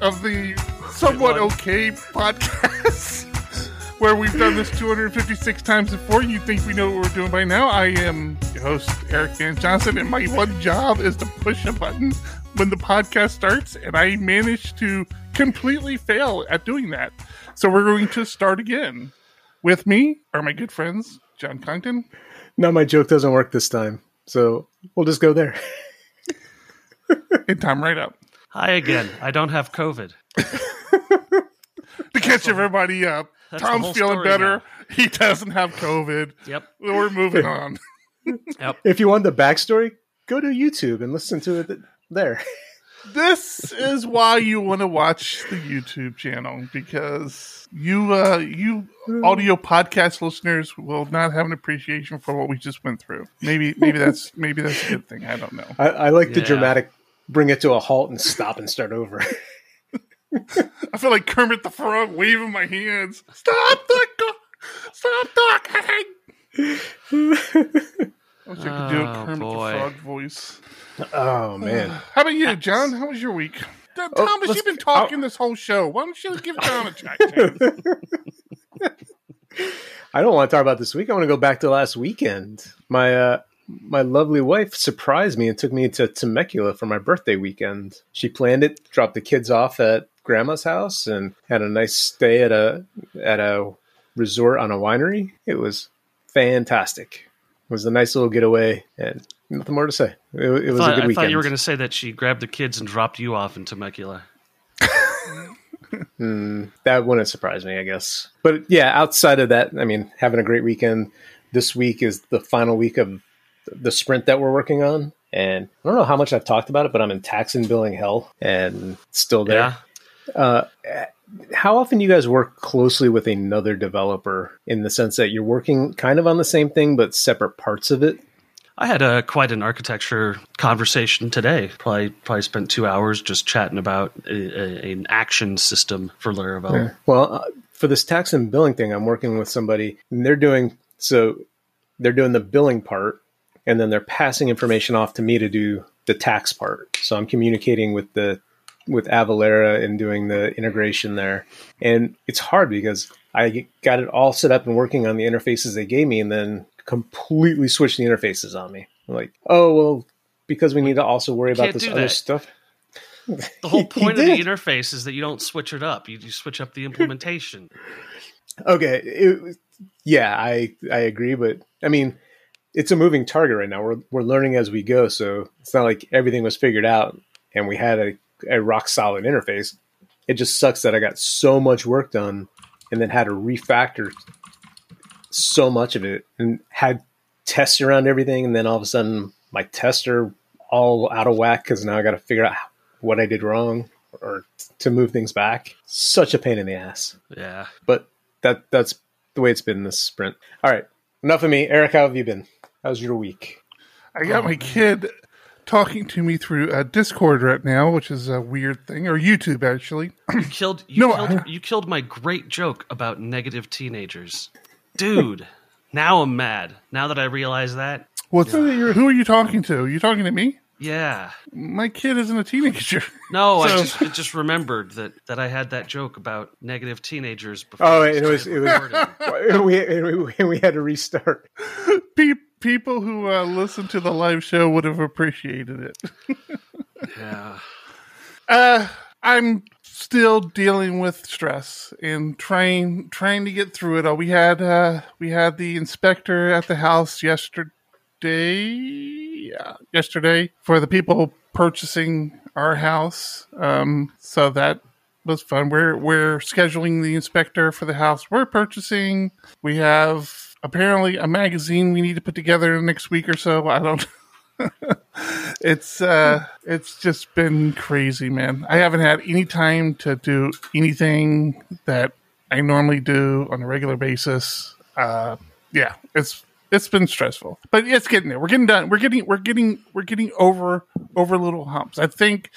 of the somewhat okay podcast, where we've done this 256 times before. You think we know what we're doing by now? I am your host, Eric Van Johnson, and my one job is to push a button when the podcast starts, and I managed to completely fail at doing that. So we're going to start again. With me are my good friends, John Congdon. No, my joke doesn't work this time. So we'll just go there. and Tom Rideout. Hi again. I don't have COVID. to catch everybody up, That's Tom's feeling better. now. He doesn't have COVID. Yep. We're moving on. Yep. If you want the backstory, go to YouTube and listen to it there. this is why you want to watch the YouTube channel because you, uh, you audio podcast listeners will not have an appreciation for what we just went through. Maybe, maybe that's maybe that's a good thing. I don't know. I, I like the dramatic bring it to a halt and stop and start over. I feel like Kermit the Frog waving my hands. Stop the stop talking. I wish I could do a Oh, Kermit boy. the Frog voice. oh man. How about you, John? How was your week? Th- Oh, Thomas, you've been talking this whole show. Why don't you give John a chat? I don't want to talk about this week. I want to go back to last weekend. My uh my lovely wife surprised me and took me to Temecula for my birthday weekend. She planned it, dropped the kids off at grandma's house and had a nice stay at a at a resort on a winery. It was fantastic. It was a nice little getaway and nothing more to say. It, it was thought, a good I weekend. I thought you were going to say that she grabbed the kids and dropped you off in Temecula. Mm, that wouldn't surprise me, I guess. But yeah, outside of that, I mean, having a great weekend. This week is the final week of the sprint that we're working on. And I don't know how much I've talked about it, but I'm in tax and billing hell and still there. Yeah. Uh, how often do you guys work closely with another developer in the sense that you're working kind of on the same thing, but separate parts of it? I had a quite an architecture conversation today. Probably probably spent two hours just chatting about a, a, an action system for Laravel. Well, uh, for this tax and billing thing, I'm working with somebody, and they're doing so. They're doing the billing part, and then they're passing information off to me to do the tax part. So I'm communicating with the with Avalara and doing the integration there, and it's hard because I got it all set up and working on the interfaces they gave me, and then completely switched the interfaces on me. I'm like, oh well, because we need to also worry about this other that. stuff. The whole point of the interface is that you don't switch it up. You, you switch up the implementation. Okay, it, yeah, I I agree, but I mean, it's a moving target right now. We're we're learning as we go, so it's not like everything was figured out and we had a, a rock solid interface. It just sucks that I got so much work done and then had to refactor so much of it and had tests around everything, and then all of a sudden my tests are all out of whack because now I got to figure out what I did wrong or to move things back. Such a pain in the ass Yeah. but that that's the way it's been this sprint. All right, enough of me. Eric, how have you been? How's your week? I got my kid talking to me through uh, Discord right now, which is a weird thing, or YouTube actually. You killed you No, killed I- you killed my great joke about negative teenagers. Dude, now I'm mad. Now that I realize that. What's who are you talking to? you talking to me? Yeah. My kid isn't a teenager. No, I just I just remembered that that I had that joke about negative teenagers before. Oh, we it was- it was- we, we we had to restart. Pe- people who uh, listen to the live show would have appreciated it. yeah. Uh, I'm still dealing with stress and trying trying to get through it all. We had uh, we had the inspector at the house yesterday. Yeah, yesterday for the people purchasing our house. Um, so that was fun. We're we're scheduling the inspector for the house we're purchasing. We have apparently a magazine we need to put together next week or so. I don't it's uh it's just been crazy man. I haven't had any time to do anything that i normally do on a regular basis. Uh yeah it's it's been stressful. But it's getting there. We're getting done. We're getting we're getting we're getting over over little humps. I think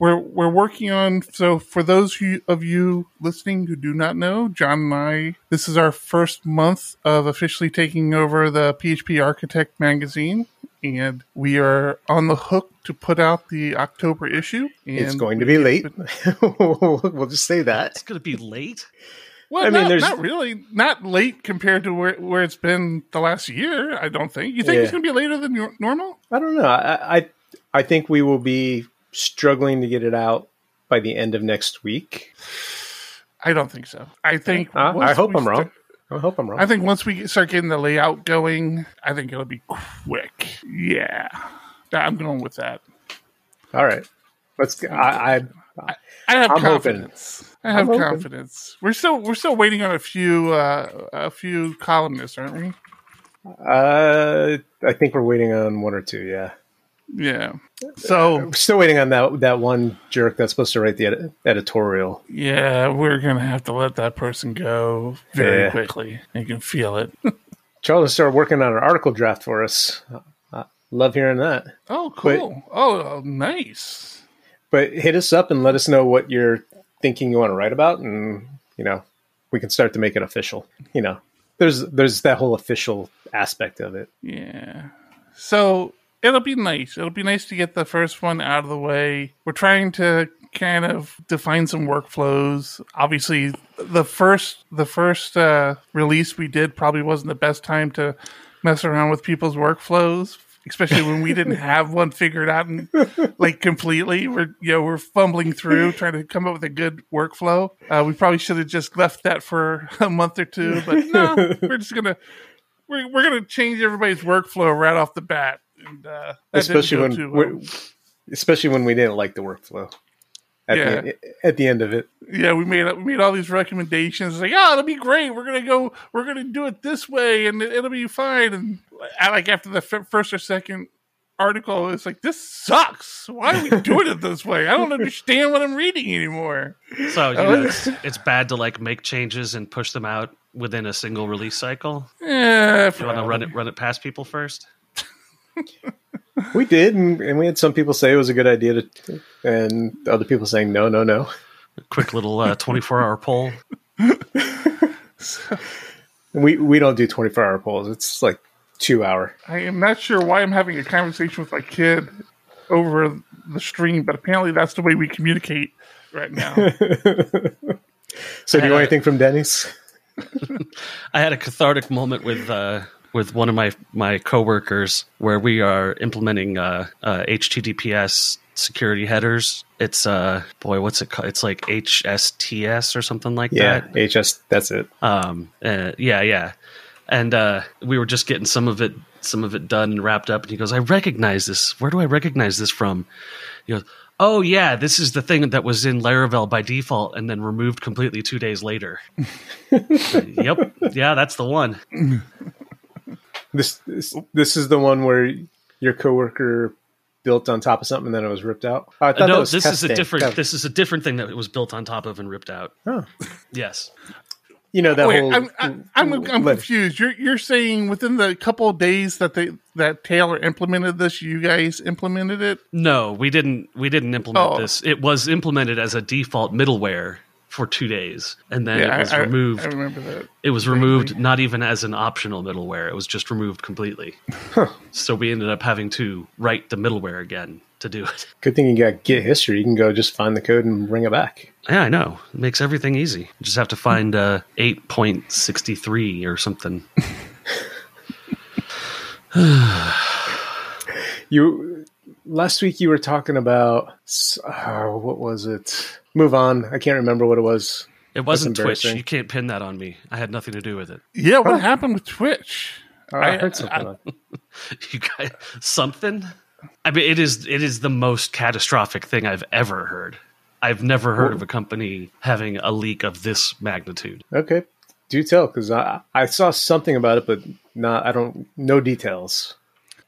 we're we're working on so for those who, of you listening who do not know john and i this is our first month of officially taking over the php architect magazine and we are on the hook to put out the october issue and it's going to be late. we'll just say that. It's going to be late. well I mean, not, there's- not really not late compared to where, where it's been the last year i don't think you think it's going to be later than normal I don't know. I, I I think we will be struggling to get it out by the end of next week. i don't think so i think Uh, I hope I'm wrong. start- I hope I'm wrong. I think once we start getting the layout going, I think it'll be quick. Yeah, I'm going with that. All right. Let's. I. I I have I'm hoping. confidence. I have I'm hoping. confidence. We're still we're still waiting on a few uh, a few columnists, aren't we? uh, I think we're waiting on one or two. Yeah. Yeah. So uh, We're still waiting on that that one jerk that's supposed to write the edi- editorial. yeah, we're gonna have to let that person go very Yeah. quickly. You can feel it. Charles started working on an article draft for us. I love hearing that. Oh, cool. oh, oh, nice. But hit us up and let us know what you're thinking you want to write about, and you know we can start to make it official. You know, there's there's that whole official aspect of it. Yeah. So it'll be nice. It'll be nice to get the first one out of the way. We're trying to kind of define some workflows. Obviously, the first the first uh, release we did probably wasn't the best time to mess around with people's workflows. Especially when we didn't have one figured out and like completely, we're you know we're fumbling through trying to come up with a good workflow. Uh, we probably should have just left that for a month or two, but no, we're just gonna we're, we're gonna change everybody's workflow right off the bat, and uh, especially when well. we- especially when we didn't like the workflow at, Yeah. the, at the end of it. yeah, we made we made all these recommendations like, oh, it'll be great. We're gonna go, we're gonna do it this way, and it, will be fine. And I, like after the f- first or second article, it's like this sucks. Why are we doing it this way? I don't understand what I'm reading anymore. So you know, it's, it's bad to like make changes and push them out within a single release cycle. Yeah, You want to run it run it past people first. We did, and, and we had some people say it was a good idea to, and other people saying no, no, no. A quick little uh, twenty four hour poll. We we don't do twenty four hour polls. It's like two hour. I am not sure why I'm having a conversation with my kid over the stream, but apparently that's the way we communicate right now. So do you Uh, want anything from Denny's? I had a cathartic moment with uh, with one of my my coworkers where we are implementing uh, uh, HTTPS security headers. It's uh boy, what's it called? It's like HSTS or something like Yeah, that. Yeah, HS. That's it. Um, uh, yeah, yeah. And uh, we were just getting some of it, some of it done and wrapped up. And he goes, "I recognize this. Where do I recognize this from?" He goes, "Oh yeah, this is the thing that was in Laravel by default and then removed completely two days later." yep, yeah, that's the one. This, this this is the one where your coworker built on top of something and then it was ripped out. Oh, I thought that no, was this is a testing. different. That- This is a different thing that it was built on top of and ripped out. oh. Yes, You know that Wait, whole. I'm, I'm, I'm, I'm confused. You're you're saying within the couple of days that they that Taylor implemented this, you guys implemented it? no, we didn't. We didn't implement Oh. this. It was implemented as a default middleware for two days, and then yeah, it was I, I- removed. I, remember that. It was removed not even as an optional middleware. It was just removed completely. So we ended up having to write the middleware again to do it. Good thing you got Git history. You can go just find the code and bring it back. Yeah, I know. It makes everything easy. You just have to find uh, 8.63 or something. You last week you were talking about uh, what was it? Move on. I can't remember what it was. It wasn't Twitch. You can't pin that on me. I had nothing to do with it. Yeah, what happened with Twitch? Oh, I, I- heard something. I- on it. You guys, something? I mean, it is it is the most catastrophic thing I've ever heard. I've never heard of a company having a leak of this magnitude. Okay, do tell because I I saw something about it, but not. I don't. No details.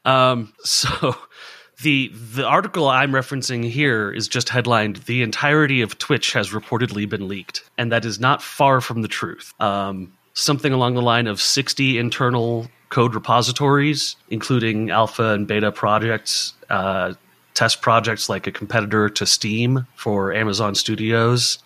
Um, so the the article I'm referencing here is just headlined "The entirety of Twitch has reportedly been leaked," and that is not far from the truth. Um, something along the line of 60 internal code repositories, including alpha and beta projects, uh, test projects like a competitor to Steam for Amazon Studios,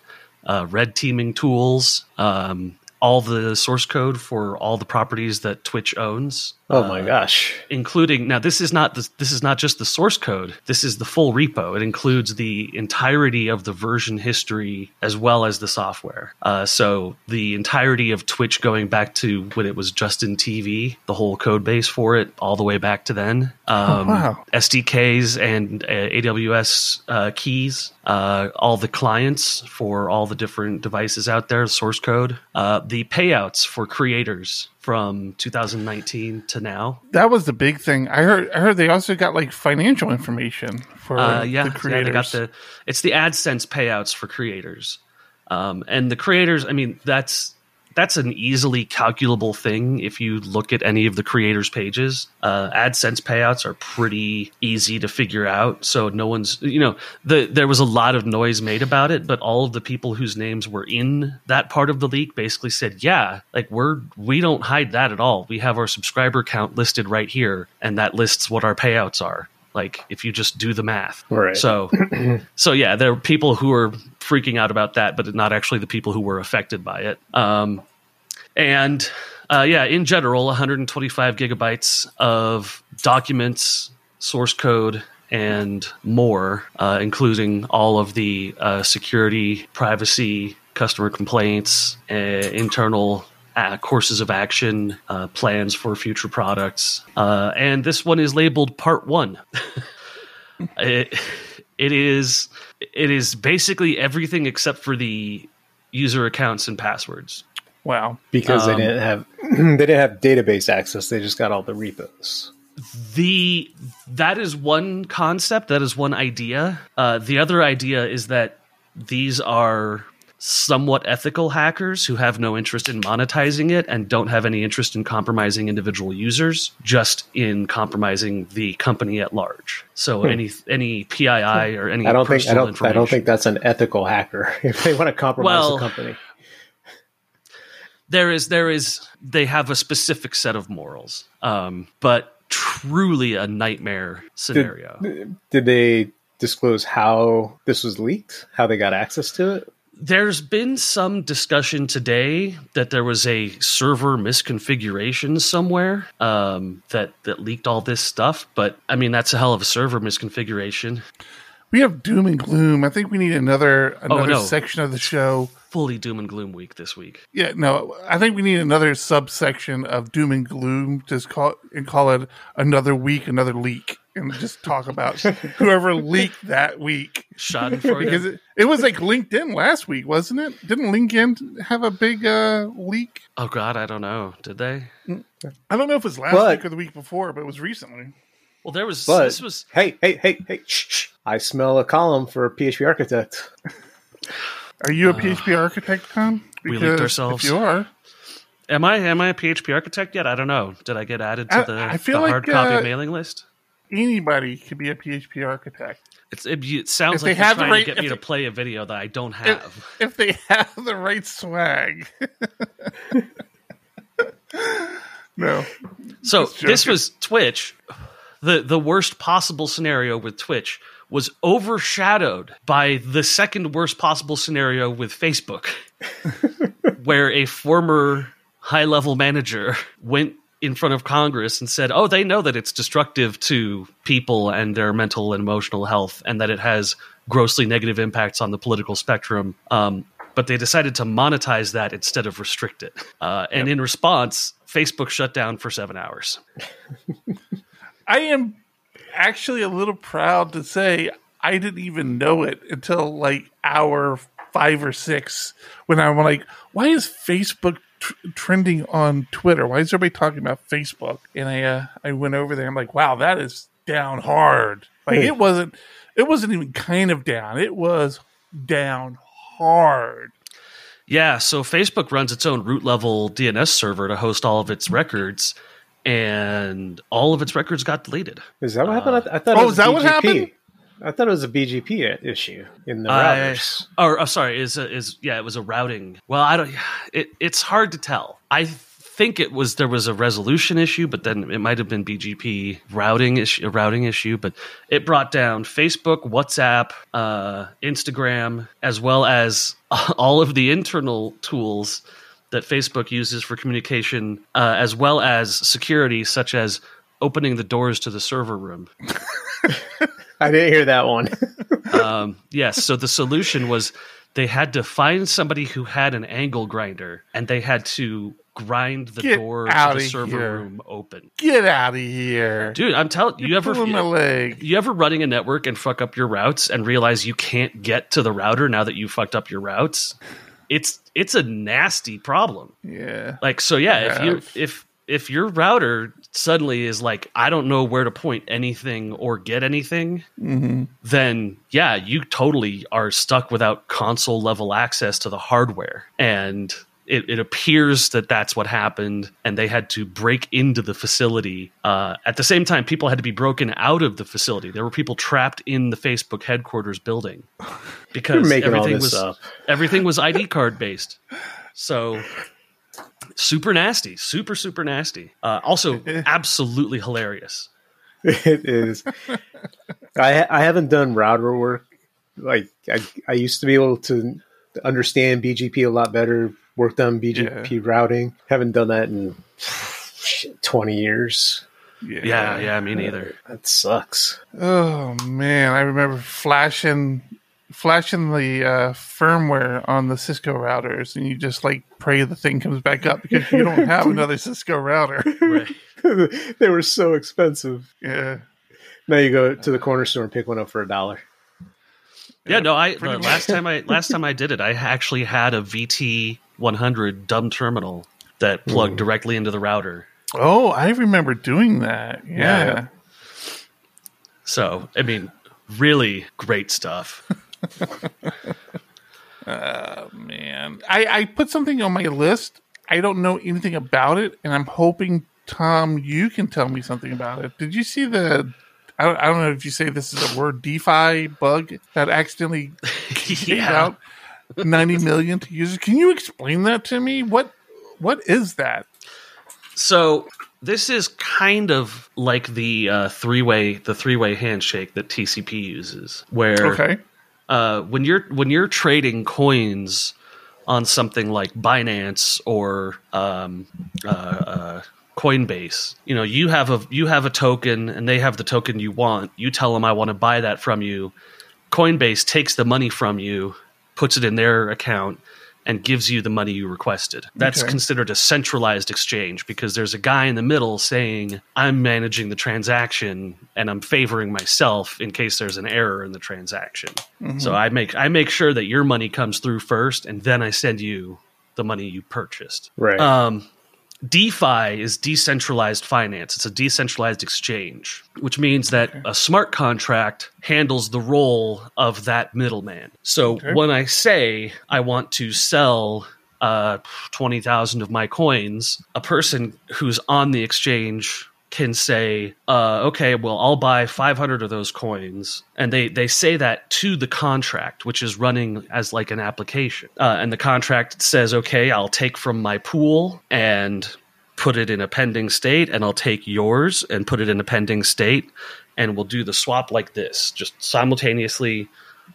uh, red teaming tools, um, all the source code for all the properties that Twitch owns. Oh my gosh. including now this is not the, this is not just the source code. This is the full repo. It includes the entirety of the version history as well as the software. Uh, so the entirety of twitch going back to when it was justin tv the whole code base for it all the way back to then. Um, wow. sdks and uh, aws uh, keys uh, all the clients for all the different devices out there source code. Uh, the payouts for creators from 2019 to now. That was the big thing. I heard. I heard they also got like financial information for Uh, yeah, the yeah, creators. they got the it's the AdSense payouts for creators, um, and the creators. I mean, that's that's an easily calculable thing if you look at any of the creators' pages. Uh, AdSense payouts are pretty easy to figure out, so no one's you know the there was a lot of noise made about it, but all of the people whose names were in that part of the leak basically said, "Yeah, like we're we don't hide that at all. We have our subscriber count listed right here, and that lists what our payouts are." Like if you just do the math, Right. So, so yeah, there are people who are freaking out about that, but not actually the people who were affected by it. Um, and uh, yeah, in general, 125 gigabytes of documents, source code, and more, uh, including all of the uh, security, privacy, customer complaints, uh, internal uh, courses of action, uh, plans for future products. Uh, and this one is labeled Part One. it, it is it is basically everything except for the user accounts and passwords. wow. because Um, they didn't have they didn't have database access. They just got all the repos. the that is one concept that is one idea uh, the other idea is that these are somewhat ethical hackers who have no interest in monetizing it and don't have any interest in compromising individual users just in compromising the company at large so any any pii or any Hmm. I don't think I don't I don't think that's an ethical hacker if they want to compromise Well, the company. there is there is they have a specific set of morals um, but truly a nightmare scenario Did they disclose how this was leaked? How they got access to it? There's been some discussion today that there was a server misconfiguration somewhere um, that that leaked all this stuff. But I mean, that's a hell of a server misconfiguration. We have doom and gloom. I think we need another another Oh, no. section of the show. Fully doom and gloom week this week. Yeah, no, I think we need another subsection of doom and gloom. Just call and call it another week, another leak, and just talk about whoever leaked that week. Schadenfreude. Because it, it was like LinkedIn last week, wasn't it? Didn't LinkedIn have a big uh, leak? oh God, I don't know. Did they? I don't know if it was last But- week or the week before, but it was recently. Well, there was. But this was. hey, hey, hey, hey! Shh, shh. I smell a column for PHP Architect. Are you a PHP architect, Tom? we leaked ourselves. If you are, Am I am I a PHP architect yet? I don't know. Did I get added to I- the, I feel the like, hard copy uh, mailing list? Anybody could be a PHP architect It's, it, it sounds if they like you're have the right- to get me to they- play a video that I don't have. if, if they have the right swag. no, So this was Twitch. The the worst possible scenario with Twitch was overshadowed by the second worst possible scenario with Facebook, where a former high level manager went in front of Congress and said, "Oh, they know that it's destructive to people and their mental and emotional health, and that it has grossly negative impacts on the political spectrum." Um, but they decided to monetize that instead of restrict it. Uh, and in response, Facebook shut down for seven hours. I am actually a little proud to say I didn't even know it until like hour five or six when I'm like, why is Facebook tr- trending on Twitter? Why is everybody talking about Facebook? And I uh, I went over there. I'm like, wow, that is down hard. Like it wasn't. It wasn't even kind of down. It was down hard. Yeah, so Facebook runs its own root level DNS server to host all of its records. and all of its records got deleted. Is that what happened? I, th- I thought. oh, it was is that BGP. what happened? I thought it was a BGP issue in the routers. or oh, sorry, is is yeah, it was a routing. Well, I don't. It it's hard to tell. I think it was there was a resolution issue, but then it might have been BGP routing issue, a routing issue. But it brought down Facebook, WhatsApp, uh, Instagram, as well as all of the internal tools that Facebook uses for communication, uh, as well as security, such as opening the doors to the server room. I didn't hear that one. um, yes. So the solution was they had to find somebody who had an angle grinder, and they had to grind the Get door to the server here. room open. Get out of here. Dude, I'm telling you, ever my leg. you ever running a network and fuck up your routes and realize you can't get to the router now that you fucked up your routes? It's it's a nasty problem. Yeah. Like so, yeah. If you if if your router suddenly is like, I don't know where to point anything or get anything, then yeah, you totally are stuck without console level access to the hardware. And it, it appears that that's what happened, and they had to break into the facility. Uh, at the same time, people had to be broken out of the facility. There were people trapped in the Facebook headquarters building because You're making all everything was up. everything was ID card based. So super nasty, super super nasty. Uh, also, absolutely hilarious. it is. I I haven't done router work. Like I, I used to be able to understand BGP a lot better. Worked on BGP routing. Haven't done that in twenty years. Yeah. Yeah, yeah, me neither. That sucks. Oh man, I remember flashing flashing the uh, firmware on the Cisco routers, and you just like pray the thing comes back up because you don't have another Cisco router. Right. they were so expensive. yeah. Now you go to the corner store and pick one up for a dollar. Yeah, no. I the last time I last time I did it, I actually had a VT 100 dumb terminal that plugged directly into the router. Oh, I remember doing that. Yeah. Yeah. So, I mean, really great stuff. Man, I, I put something on my list. I don't know anything about it, and I'm hoping Tom, you can tell me something about it. Did you see the? I don't, I don't know if you say this is a word DeFi bug that accidentally gave yeah. out 90 million to users. Can you explain that to me? What what is that? So this is kind of like the uh, three way the three way handshake that TCP uses, where Okay. Uh, when you're when you're trading coins on something like Binance or um, uh, uh, Coinbase, you know you have a you have a token and they have the token you want. You tell them I want to buy that from you. Coinbase takes the money from you, puts it in their account, and gives you the money you requested. That's Okay. considered a centralized exchange because there's a guy in the middle saying, I'm managing the transaction and I'm favoring myself in case there's an error in the transaction. So I make I make sure that your money comes through first and then I send you the money you purchased. Right. Um, DeFi is decentralized finance. It's a decentralized exchange, which means that a smart contract handles the role of that middleman. So when I say I want to sell uh, 20,000 of my coins, a person who's on the exchange can say, uh, okay, well, I'll buy 500 of those coins. And they, they say that to the contract, which is running as like an application. Uh, and the contract says, okay, I'll take from my pool and put it in a pending state, and I'll take yours and put it in a pending state. And we'll do the swap like this, just simultaneously,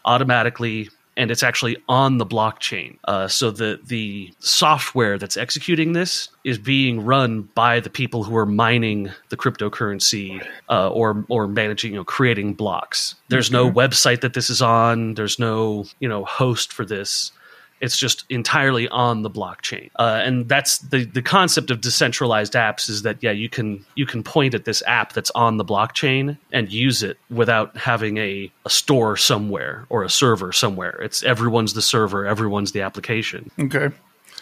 automatically. And it's actually on the blockchain. Uh, so the the software that's executing this is being run by the people who are mining the cryptocurrency uh, or or managing, you know, creating blocks. There's no website that this is on. There's no you know host for this. It's just entirely on the blockchain, uh, and that's the the concept of decentralized apps. Is that yeah, you can you can point at this app that's on the blockchain and use it without having a, a store somewhere or a server somewhere. It's everyone's the server, everyone's the application. Okay.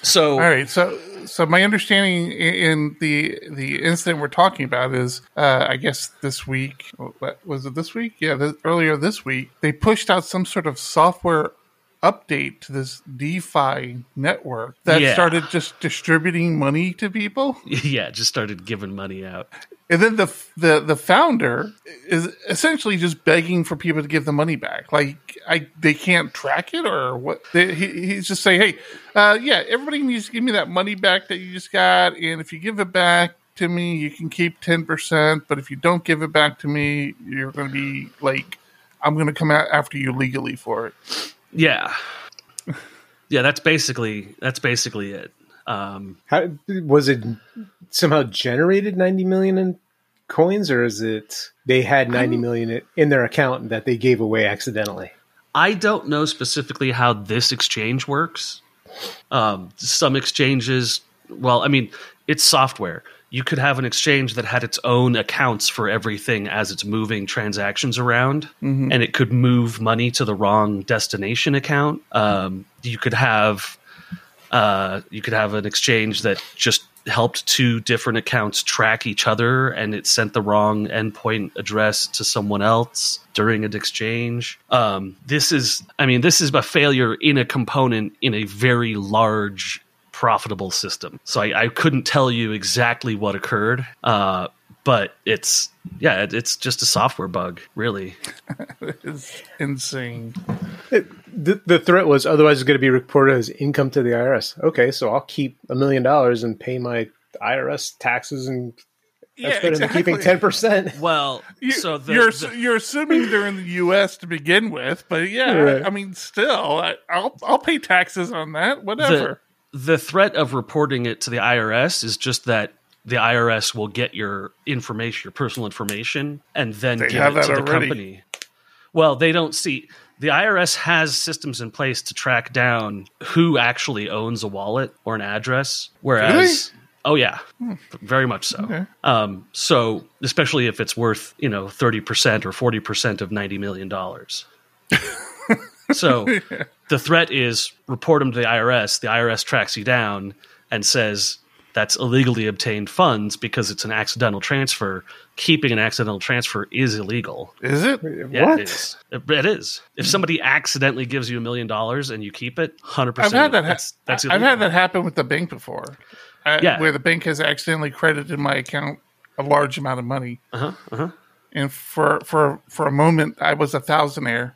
So All right. So so my understanding in the the incident we're talking about is uh, I guess this week what was it this week? Yeah, the, earlier this week they pushed out some sort of software update to this DeFi network that Yeah. started just distributing money to people. yeah, just started giving money out. And then the the the founder is essentially just begging for people to give the money back. Like I, they can't track it or what? They, he, he's just saying, "Hey, uh, yeah, everybody needs to give me that money back that you just got, and if you give it back to me, you can keep ten percent. But if you don't give it back to me, you're going to be like, I'm going to come out after you legally for it." Yeah, yeah. That's basically that's basically it. Um, How was it somehow generated 90 million in coins or is it they had 90 million in- in their account that they gave away accidentally? I don't know specifically how this exchange works. Um, some exchanges, well, I mean, it's software. You could have an exchange that had its own accounts for everything as it's moving transactions around, and it could move money to the wrong destination account. Um, you could have uh, you could have an exchange that just helped two different accounts track each other and it sent the wrong endpoint address to someone else during an exchange. Um, this is, I mean, this is a failure in a component in a very large, profitable system. So I, I couldn't tell you exactly what occurred. Uh, but it's yeah, it, it's just a software bug, really. It's insane. The, the threat was otherwise it's going to be reported as income to the IRS. Okay, so I'll keep a million dollars and pay my IRS taxes and that's better than keeping 10%. Well, You, so the, you're the- you're assuming they're in the U.S. to begin with, but yeah, Right. I mean, still, I, I'll I'll pay taxes on that, whatever. The, threat of reporting it to the IRS is just that the IRS will get your information, your personal information, and then They give it to the already. company. Well, they don't see the IRS has systems in place to track down who actually owns a wallet or an address, whereas. Oh yeah, very much so. Okay. Um, so especially if it's worth you know thirty percent or forty percent of ninety million dollars. so the threat is report them to the IRS. The IRS tracks you down and says that's illegally obtained funds because it's an accidental transfer. Keeping an accidental transfer is illegal. Is it? Yeah, what? it is. It, it is. If somebody accidentally gives you a million dollars and you keep it, hundred percent. I've percent. had that. Ha- That's, that's I've had that happen with the bank before. Uh, Yeah. where the bank has accidentally credited my account a large amount of money, Uh-huh, uh-huh. and for for for a moment, I was a thousandaire.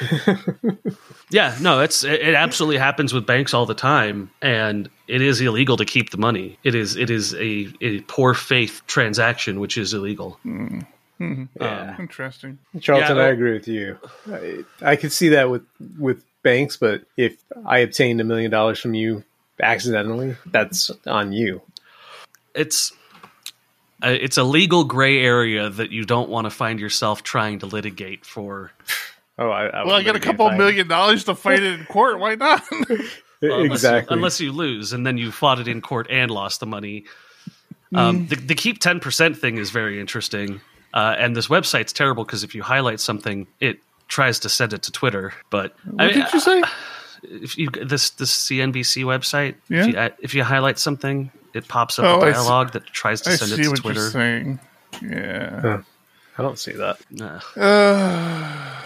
Yeah, no, it's it, it absolutely happens with banks all the time, and it is illegal to keep the money. It is it is a, a poor faith transaction, which is illegal. Mm-hmm. Mm-hmm. Um, yeah. Interesting. Charlton, Yeah, I well- agree with you. I, I could see that with with banks, but if I obtained a million dollars from you accidentally, that's on you. It's uh, it's a legal gray area that you don't want to find yourself trying to litigate for. Oh, I, I Well, I got a couple million dollars to fight it in court. Why not? Well, unless you- exactly. unless you lose, and then you fought it in court and lost the money. Um, the, the keep ten percent thing is very interesting, uh, and this website's terrible because if you highlight something, it tries to send it to Twitter. But I what mean, did you say? if you this this CNBC website, Yeah. if, you, uh, if you highlight something, it pops up Oh, a I see- dialogue that tries to I send it to what Twitter. you're saying. Yeah. I don't see that. Uh, Uh,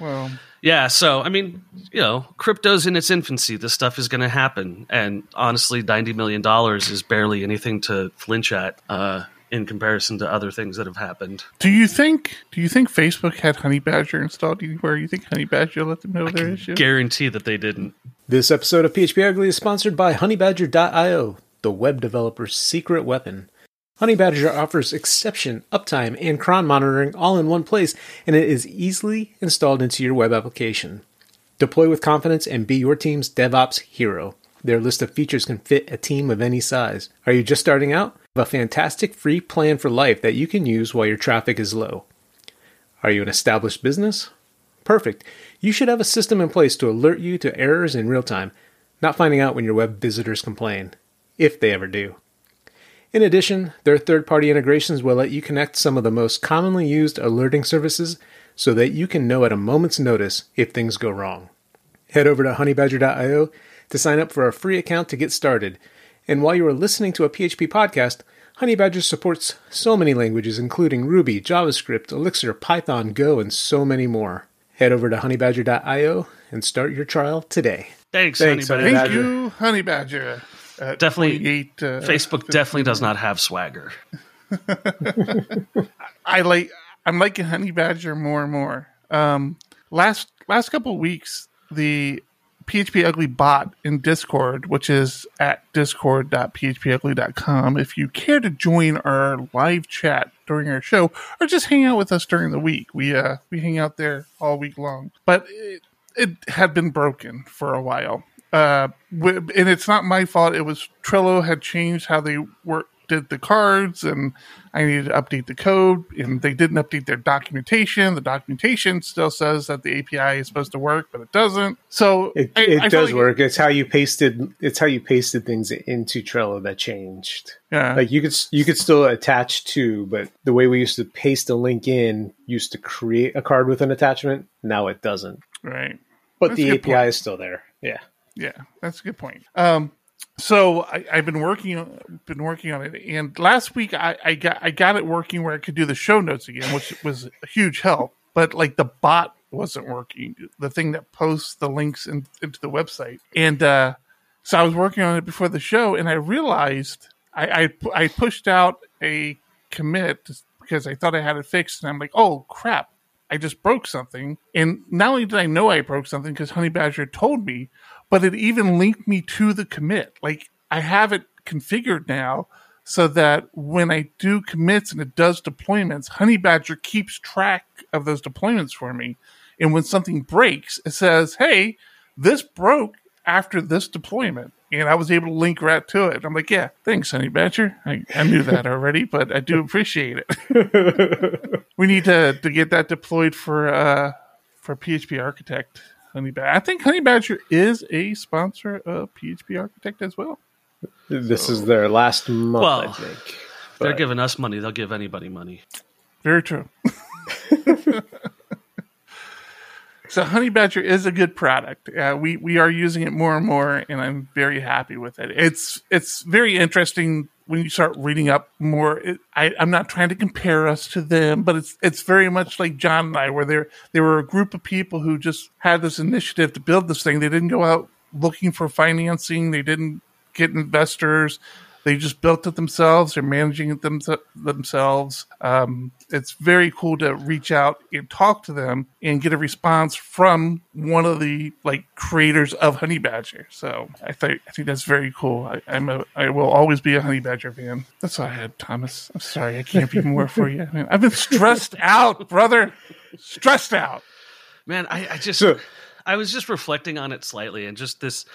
well, yeah, so I mean, you know, crypto's in its infancy. This stuff is going to happen, and honestly, ninety million dollars is barely anything to flinch at uh, in comparison to other things that have happened. do you think? Do you think Facebook had Honey Badger installed anywhere? You think Honey Badger let them know their issue? Guarantee that they didn't. This episode of PHP Ugly is sponsored by HoneyBadger.io, the web developer's secret weapon. HoneyBadger offers exception, uptime, and cron monitoring all in one place, and it is easily installed into your web application. Deploy with confidence and be your team's DevOps hero. Their list of features can fit a team of any size. Are you just starting out? Have A fantastic free plan for life that you can use while your traffic is low. Are you an established business? Perfect. You should have a system in place to alert you to errors in real time, not finding out when your web visitors complain, if they ever do. In addition, their third party integrations will let you connect some of the most commonly used alerting services so that you can know at a moment's notice if things go wrong. Head over to honeybadger.io to sign up for a free account to get started. And while you are listening to a PHP podcast, Honeybadger supports so many languages, including Ruby, JavaScript, Elixir, Python, Go, and so many more. Head over to honeybadger.io and start your trial today. Thanks, Thanks, Honey Honey Thank Badger. Badger. you, Honey Badger. At Definitely- 28, uh, Facebook definitely does not have swagger. I like. I'm liking Honey Badger more and more. Um, last last couple of weeks, the PHP Ugly bot in Discord, which is at discord.phpugly.com. If you care to join our live chat during our show, or just hang out with us during the week, we uh we hang out there all week long. But it, it had been broken for a while. Uh, and it's not my fault. It was Trello had changed how they work did the cards, and I needed to update the code, and they didn't update their documentation. The documentation still says that the API is supposed to work, but it doesn't. So It, I- it I does like- work. It's how you pasted. It's how you pasted things into Trello that changed. Yeah, Like you could you could still attach to, but the way we used to paste a link in used to create a card with an attachment. Now it doesn't. right. But That's the API point. is still there. Yeah. Yeah, that's a good point. Um, so I, I've been working been working on it, and last week I, I got I got it working where I could do the show notes again, which was a huge help. But like the bot wasn't working, the thing that posts the links in, into the website, and uh, so I was working on it before the show, and I realized I I, I pushed out a commit because I thought I had it fixed, and I'm like, oh crap, I just broke something. And not only did I know I broke something because Honey Badger told me, but it even linked me to the commit. Like I have it configured now so that when I do commits and it does deployments, Honey Badger keeps track of those deployments for me. And when something breaks, it says, hey, this broke after this deployment. And I was able to link right to it. I'm like, yeah, thanks, Honey Badger. I, I knew that already, but I do appreciate it. we need to, to get that deployed for uh, for PHP Architect. Honey Badger. I think Honey Badger is a sponsor of PHP Architect as well. This is their last month, I Well, think. They're giving us money. They'll give anybody money. Very true. so Honey Badger is a good product. Uh, we we are using it more and more, and I'm very happy with it. It's it's very interesting when you start reading up more. It, I, I'm not trying to compare us to them, but it's it's very much like John and I, where there they were a group of people who just had this initiative to build this thing. They didn't go out looking for financing. They didn't get investors. They just built it themselves. They're managing it them- themselves. Um, it's very cool to reach out and talk to them and get a response from one of the like creators of Honey Badger. So I think I think that's very cool. I, I'm a I will always be a Honey Badger fan. That's all I had, Thomas. I'm sorry I can't be more for you. Man, I've been stressed out, brother. Stressed out. Man, I, I just So- I was just reflecting on it slightly and just this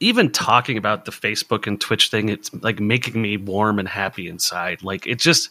even talking about the Facebook and Twitch thing, it's like making me warm and happy inside. Like it just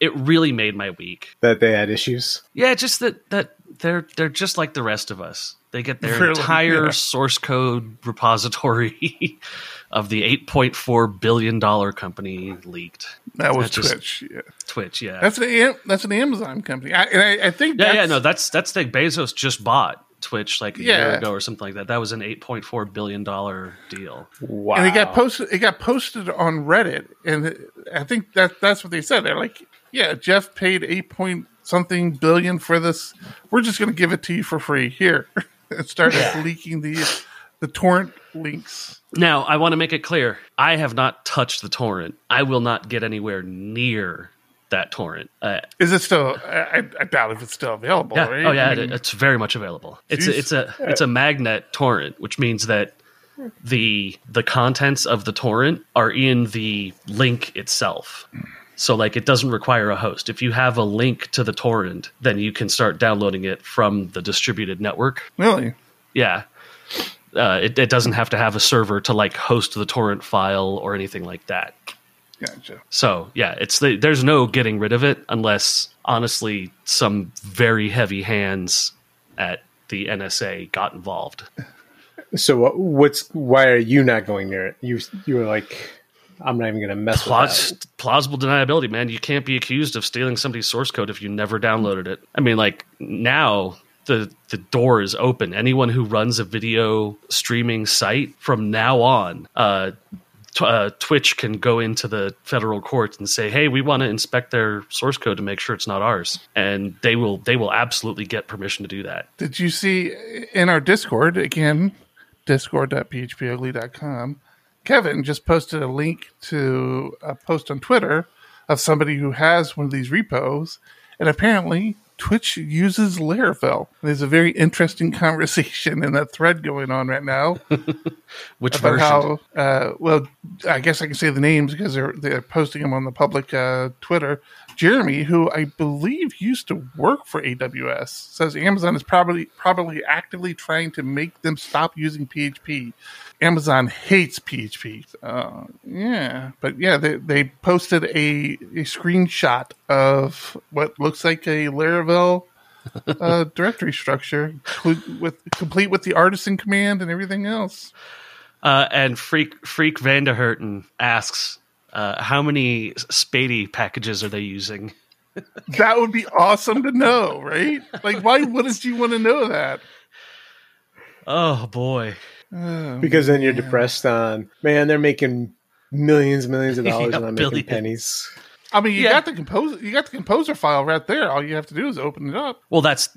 it really made my week. that they had issues. Yeah, just that that they're they're just like the rest of us. They get their Really? entire Yeah. source code repository of the eight point four billion dollar company leaked. That was That just- Twitch. Yeah. Twitch, yeah. That's an that's an Amazon company. I, and I, I think yeah, that's, yeah, no, that's that's the Bezos just bought Twitch like a year ago or something like that. That was an eight point four billion dollar deal. Wow. and it got posted. It got posted on Reddit, and I think that that's what they said. They're like, "Yeah, Jeff paid eight point something billion for this. We're just going to give it to you for free here." and started leaking the the torrent links. Now, I want to make it clear: I have not touched the torrent. I will not get anywhere near that torrent. Uh, Is it still? I, I doubt if it's still available. yeah. Right? Oh, yeah. I it- it's very much available. It's a, it's a it's a magnet torrent, which means that the the contents of the torrent are in the link itself. So like it doesn't require a host. If you have a link to the torrent, then you can start downloading it from the distributed network. really. Yeah. Uh, it, it doesn't have to have a server to like host the torrent file or anything like that. Gotcha. So yeah, it's the, there's no getting rid of it unless honestly some very heavy hands at the NSA got involved. So what, what's why are you not going near it? You you were like, I'm not even going to mess Plaus- with that. plausible deniability, man. You can't be accused of stealing somebody's source code if you never downloaded it. I mean, like now the the door is open. Anyone who runs a video streaming site from now on, uh, uh, Twitch can go into the federal court and say, "Hey, we want to inspect their source code to make sure it's not ours," and they will they will absolutely get permission to do that. Did you see in our Discord again, discord.phpugly.com? Kevin just posted a link to a post on Twitter of somebody who has one of these repos, and apparently Twitch uses Laravel. There's a very interesting conversation in that thread going on right now Which about version? how, uh, well, I guess I can say the names because they're they're posting them on the public uh, Twitter. Jeremy, who I believe used to work for AWS, says Amazon is probably probably actively trying to make them stop using PHP. Amazon hates PHP. Uh, yeah, but yeah, they, they posted a, a screenshot of what looks like a Laravel uh, directory structure clu- with complete with the artisan command and everything else. Uh, and Freak Freak Vanderherten asks, uh, "How many Spatie packages are they using?" That would be awesome to know, right? Like, why wouldn't you want to know that? Oh boy, Oh, because then you're depressed on man they're making millions and millions of dollars Yeah, and I'm making pennies. I mean, you Yeah. got the composer, you got the composer file right there. All you have to do is open it up. Well, that's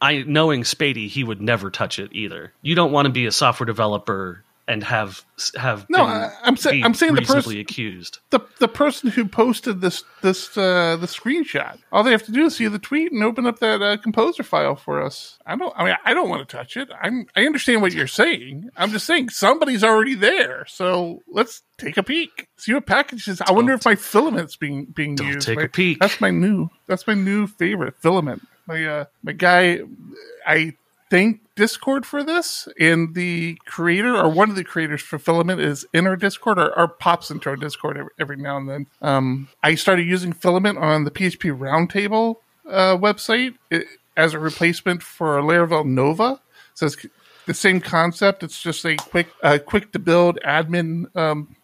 I knowing Spatie, he would never touch it either. You don't want to be a software developer and have have No, I- I'm saying I'm saying the pers- reasonably accused. The the person who posted this this uh, the screenshot, all they have to do is see the tweet and open up that uh, composer file for us. I don't. I mean, I don't want to touch it. I'm. I understand what you're saying. I'm just saying somebody's already there. So let's take a peek. See what packages. I wonder if my filament's being being Don't used. take My- a peek. That's my new. That's my new favorite filament. My uh, my guy. I thank Discord for this, and the creator or one of the creators for Filament is in our Discord or, or pops into our Discord every, every now and then. Um, I started using Filament on the PHP Roundtable uh, website it, as a replacement for Laravel Nova. So it's the same concept. It's just a quick, uh, quick to build admin um,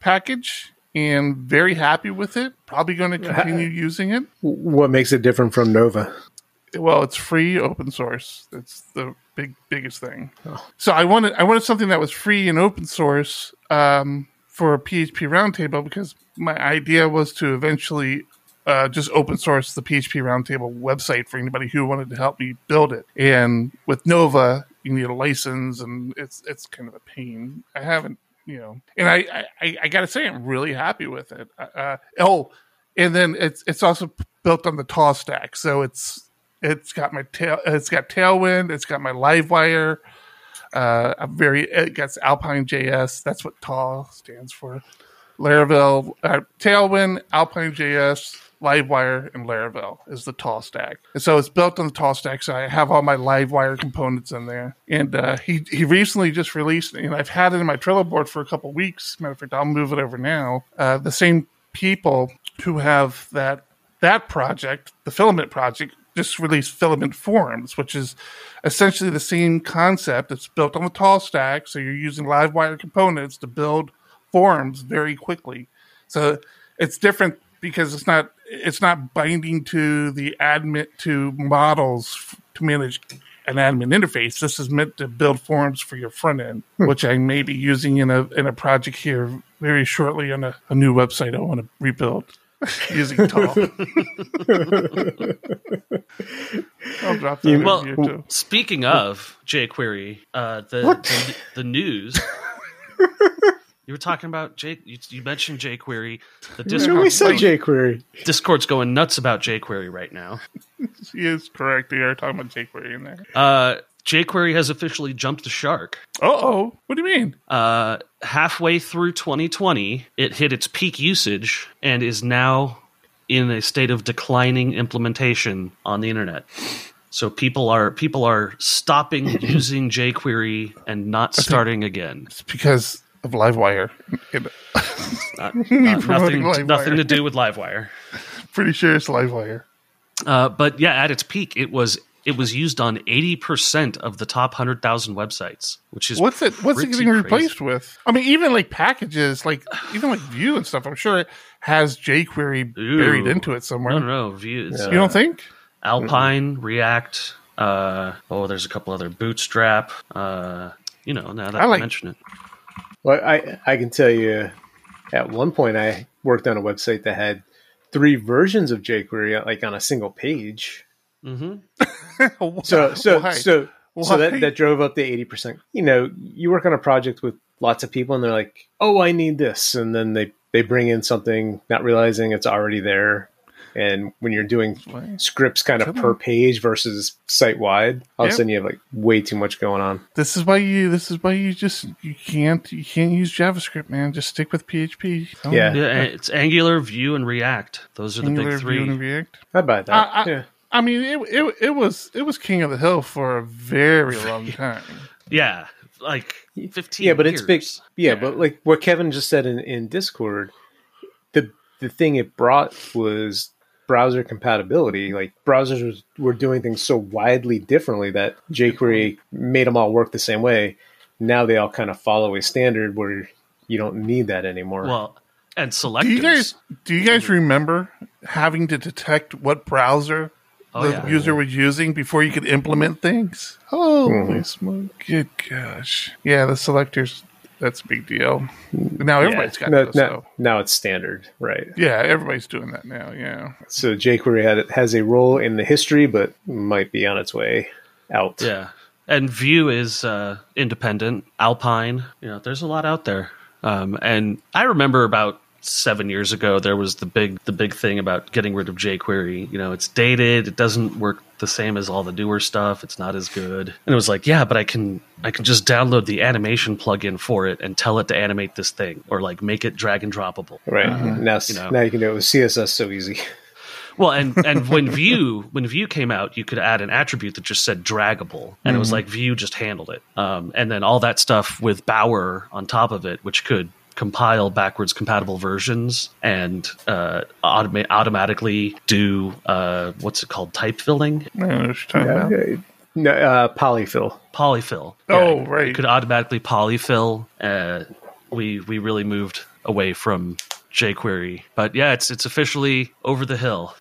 package, and very happy with it. Probably going to continue using it. What makes it different from Nova? Well it's free open source. That's the big biggest thing. So i wanted i wanted something that was free and open source um, for a php roundtable because my idea was to eventually uh, just open source the php roundtable website for anybody who wanted to help me build it. And with nova you need a license and it's it's kind of a pain. I haven't you know and i i, I gotta say i'm really happy with it. Uh, oh and then it's it's also built on the tall stack. So it's it's got my tail. It's got Tailwind. It's got my LiveWire. Uh, I'm very. It gets Alpine JS. That's what TALL stands for. Laravel, uh, Tailwind, Alpine JS, LiveWire, and Laravel is the tall stack. And so it's built on the tall stack. So I have all my LiveWire components in there. And uh, he he recently just released, and I've had it in my Trello board for a couple weeks. Matter of fact, I'll move it over now. Uh, the same people who have that that project, the Filament project, just released Filament Forms, which is essentially the same concept. It's built on the tall stack, so you're using LiveWire components to build forms very quickly. So it's different because it's not it's not binding to the admin to models to manage an admin interface. This is meant to build forms for your front end, hmm. which I may be using in a in a project here very shortly on a, a new website I want to rebuild using Tall. I'll drop that in Well, here too. speaking of jQuery, uh, the, the the news. You were talking about J. You, you mentioned jQuery. The No, Discord, we said jQuery. Discord's going nuts about jQuery right now. He is correct. We are talking about jQuery in there. Uh, jQuery has officially jumped the shark. Uh oh. What do you mean? Uh, halfway through 2020, it hit its peak usage and is now in a state of declining implementation on the internet. So people are people are stopping using jQuery and not starting again. It's because of LiveWire. Not, not- nothing, Livewire. nothing to do with Livewire. pretty sure it's LiveWire. Uh, but yeah, at its peak, it was it was used on 80% of the top 100,000 websites, which is What's it? What's it pretty getting crazy. replaced with? I mean, even like packages, like even like Vue and stuff. I'm sure it has jQuery Ooh. buried into it somewhere. No, no, no. Views. You don't think? Alpine, React. Uh, oh, there's a couple other Bootstrap. Uh, you know, now that I I mention it. Well, I I can tell you, at one point I worked on a website that had three versions of jQuery like on a single page. hmm So so Why? so so that that drove up the eighty percent. You know, you work on a project with lots of people, and they're like, "Oh, I need this," and then they they bring in something, not realizing it's already there. And when you're doing Why? scripts kind of Come per on. page versus site wide, all of a sudden you have like way too much going on. This is why you. This is why you just you can't you can't use JavaScript, man. Just stick with PHP. Don't- Yeah. Yeah, it's Angular, Vue, and React. Those are the Angular, big Vue, and three. React. I buy that. I- I- yeah. I mean, it, it it was it was king of the hill for a very long time. Yeah, like fifteen. yeah, but it's big. years. Yeah, but like what Kevin just said in, in Discord, the the thing it brought was browser compatibility. Like browsers was, were doing things so widely differently that jQuery made them all work the same way. Now they all kind of follow a standard where you don't need that anymore. Well, and selectors. Do you guys do you guys remember having to detect what browser Oh, the yeah. user was using before you could implement things? Holy smoke! Good gosh, yeah, the selectors. That's a big deal. Now Yeah. everybody's got no, those. no- though. now it's standard, right? Yeah, everybody's doing that now. Yeah. So jQuery had, has a role in the history, but might be on its way out. Yeah, and Vue is uh, independent. Alpine, you know, there's a lot out there. Um, and I remember about seven years ago, there was the big the big thing about getting rid of jQuery. You know, it's dated. It doesn't work the same as all the newer stuff. It's not as good. And it was like, yeah, but I can I can just download the animation plugin for it and tell it to animate this thing or like make it drag and droppable. Right Uh-huh. now, you know. now you can do it with CSS so easy. Well, and and when Vue when Vue came out, you could add an attribute that just said draggable, and it was like Vue just handled it. Um, and then all that stuff with Bower on top of it, which could compile backwards compatible versions and uh, automa- automatically do uh, what's it called type filling, I don't know what you're talking about. Uh, no, uh, polyfill. polyfill. Oh, it right. could automatically polyfill. Uh, we we really moved away from jQuery, but yeah, it's it's officially over the hill.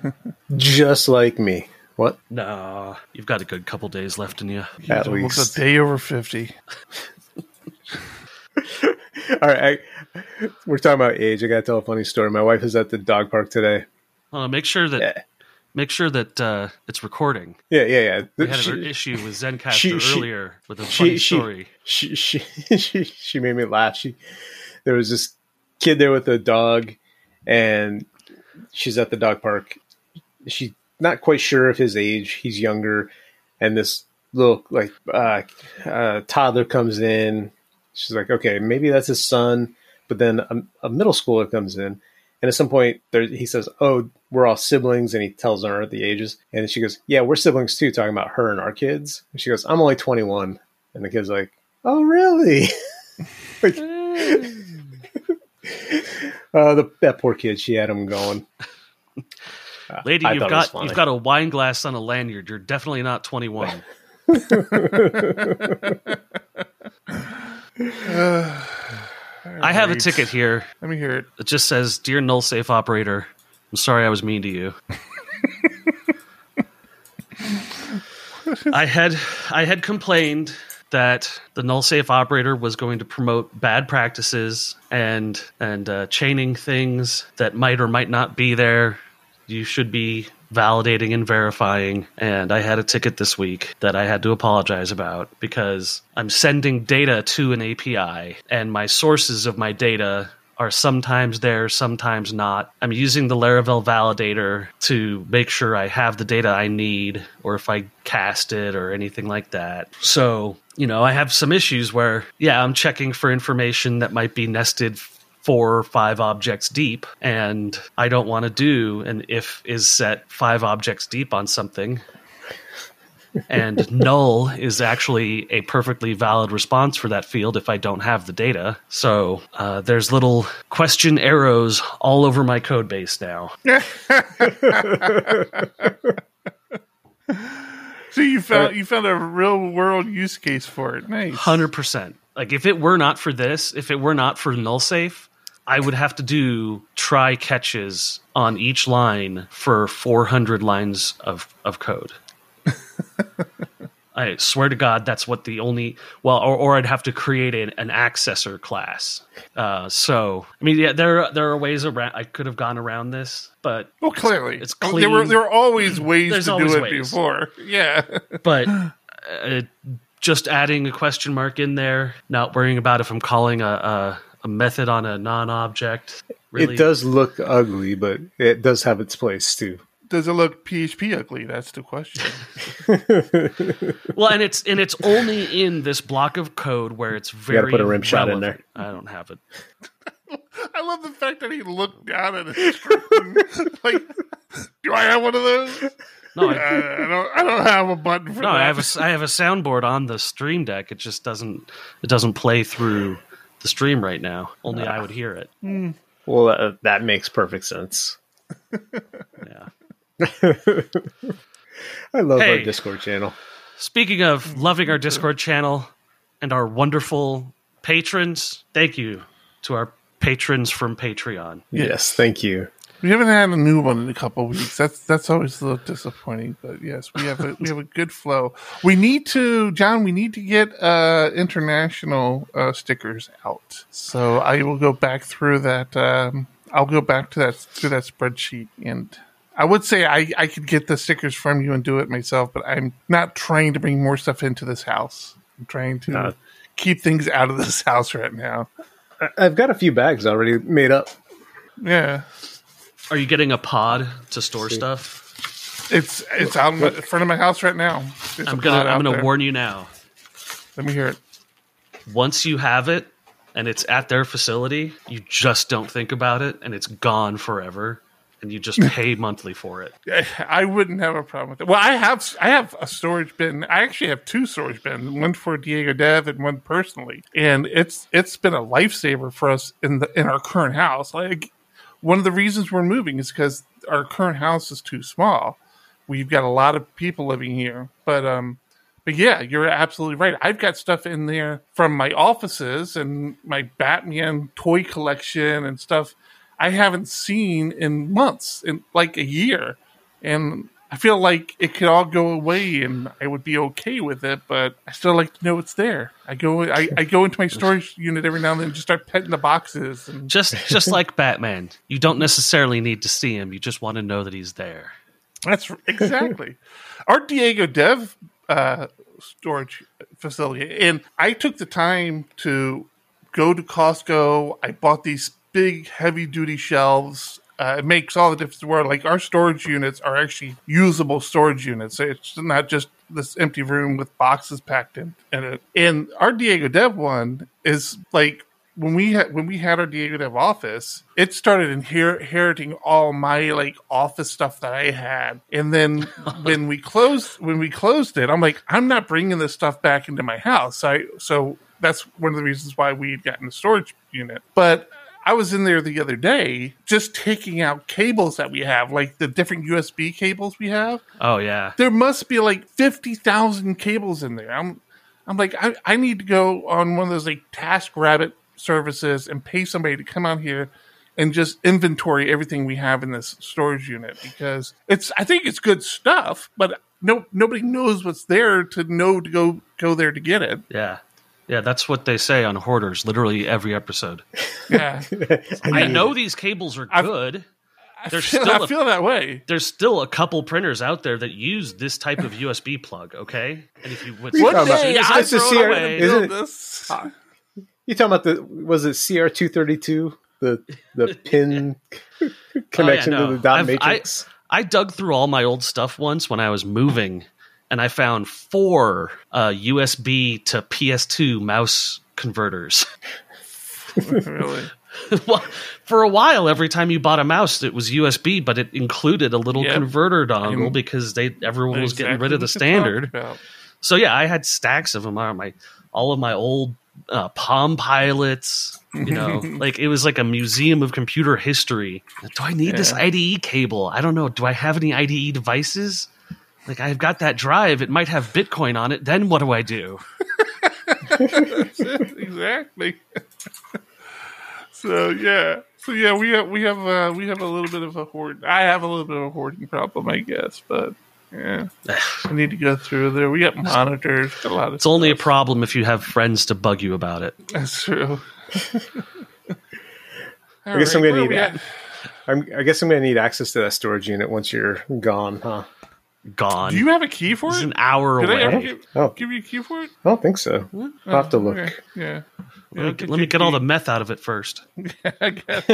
Just like me. What? No, you've got a good couple days left in you. At Almost least. a day over fifty. All right. I, we're talking about age. I got to tell a funny story. My wife is at the dog park today. Uh, make sure that Yeah. make sure that uh, it's recording. Yeah, yeah, yeah. We had She- an issue with Zencastr she- she- earlier with a funny story. she, she, she, she made me laugh. She, there was this kid there with a dog, and she's at the dog park. She's not quite sure of his age. He's younger, and this little like uh, uh, toddler comes in. She's like, okay, maybe that's his son. But then a, a middle schooler comes in, and at some point, there, he says, "Oh, we're all siblings," and he tells her the ages, and she goes, "Yeah, we're siblings too." Talking about her and our kids. And she goes, "I'm only 21," and the kid's like, "Oh, really?" like, uh, the, that poor kid. She had him going. Uh, Lady, I you've thought it was got you've got a wine glass on a lanyard. You're definitely not 21. I have a ticket here. Let me hear it. It just says, "Dear null safe operator, I'm sorry I was mean to you." I had I had complained that the null safe operator was going to promote bad practices and and uh, chaining things that might or might not be there. You should be validating and verifying. And I had a ticket this week that I had to apologize about because I'm sending data to an API and my sources of my data are sometimes there, sometimes not. I'm using the Laravel validator to make sure I have the data I need or if I cast it or anything like that. So, you know, I have some issues where, yeah, I'm checking for information that might be nested four or five objects deep and I don't want to do an if is set five objects deep on something. and null is actually a perfectly valid response for that field if I don't have the data. So uh, there's little question arrows all over my code base now. So you found you found a real world use case for it. Nice. Hundred percent. Like if it were not for this, if it were not for null safe, I would have to do try catches on each line for 400 lines of of code. I swear to God, that's what the only well, or, or I'd have to create an, an accessor class. Uh, so I mean, yeah, there there are ways around. I could have gone around this, but Well, clearly, it's there were there were always ways There's to always do it ways. before. Yeah, but uh, just adding a question mark in there, not worrying about if I'm calling a a, a method on a non-object. Really, It does look ugly, but it does have its place too. does it look PHP ugly? That's the question. well, and it's and it's only in this block of code where it's very. gotta put a rim shot in relevant. I don't have it. I love the fact that he looked down at his screen. like, do I have one of those? No, I, I, I don't. I don't have a button for no, that. I have a I have a soundboard on the Stream Deck. It just doesn't it doesn't play through the stream right now. Only I would hear it. Well, uh, that makes perfect sense. Yeah. I love Hey. our Discord channel. Speaking of loving our Discord channel and our wonderful patrons, thank you to our patrons from Patreon. Yes, thank you. We haven't had a new one in a couple of weeks. That's that's always a little disappointing. But yes, we have a we have a good flow. We need to, John. We need to get uh, international uh, stickers out. So I will go back through that. Um, I'll go back to that to that spreadsheet, and I would say I I could get the stickers from you and do it myself. But I'm not trying to bring more stuff into this house. I'm trying to No. keep things out of this house right now. I've got a few bags already made up. Yeah. Are you getting a pod to store stuff? It's it's out in, my, in front of my house right now. There's a I'm gonna I'm gonna there. warn you now. Let me hear it. Once you have it and it's at their facility, you just don't think about it and it's gone forever and you just pay monthly for it. I wouldn't have a problem with it. Well, I have I have a storage bin. I actually have two storage bins, one for Diego Dev and one personally. And it's it's been a lifesaver for us in the in our current house. Like one of the reasons we're moving is because our current house is too small. We've got a lot of people living here, but um, but yeah, you're absolutely right. I've got stuff in there from my offices and my Batman toy collection and stuff I haven't seen in months, in like a year, and I feel like it could all go away and I would be okay with it, but I still like to know it's there. I go, I, I go into my storage unit every now and then and just start petting the boxes and Just just like Batman. You don't necessarily need to see him, you just want to know that he's there. That's exactly our Diego Dev uh, storage facility, and I took the time to go to Costco. I bought these big, heavy duty shelves. Uh, it makes all the difference in the world. Like our storage units are actually usable storage units. It's not just this empty room with boxes packed in, it. And our Diego Dev one is like when we had when we had our Diego Dev office, it started inher- inheriting all my like office stuff that I had, and then when we closed when we closed it, I'm like, I'm not bringing this stuff back into my house. I so that's one of the reasons why we had gotten a storage unit. But I was in there the other day just taking out cables that we have, like the different USB cables we have Oh yeah. there must be like 50,000 cables in there. I'm I'm like I, I need to go on one of those like Task Rabbit services and pay somebody to come out here and just inventory everything we have in this storage unit because it's I think it's good stuff, but no nobody knows what's there to know to go go there to get it. Yeah. Yeah, that's what they say on Hoarders literally every episode. Yeah. I know these cables are I've- good. I There's feel, still I a- feel that way. There's still a couple printers out there that use this type of USB plug, okay? And if you would What One talking about? day Is I this a throw CR away and isn't it- this. You talking about the was it CR two thirty two the the pin oh, connection Oh, no. to the dot I've- matrix? I dug through all my old stuff once when I was moving, and I found four uh, USB to PS2 mouse converters. really. well, for a while, every time you bought a mouse, it was USB, but it included a little Yep. converter dongle because they everyone was getting rid of the what you're talking standard. So yeah, I had stacks of them on my all of my old uh, Palm Pilots. You know, like it was like a museum of computer history. Do I need this IDE cable? I don't know. Do I have any IDE devices? Like I've got that drive. It might have Bitcoin on it. Then what do I do? exactly. so yeah, so yeah, we have we have uh, we have a little bit of a hoard. I have a little bit of a hoarding problem, I guess, but Yeah, I need to go through there. We got monitors, a lot of. It's only a problem if you have friends to bug you about it. That's true. I guess I'm gonna need that. that. I'm, I guess I'm going to need access to that storage unit once you're gone, huh? Gone. Do you have a key for It's it? an hour Did I ever away. give, Oh. give you a key for it? I don't think so. I'll have to look. Okay, Yeah. Let me, get- let me get all the meth out of it first. I guess.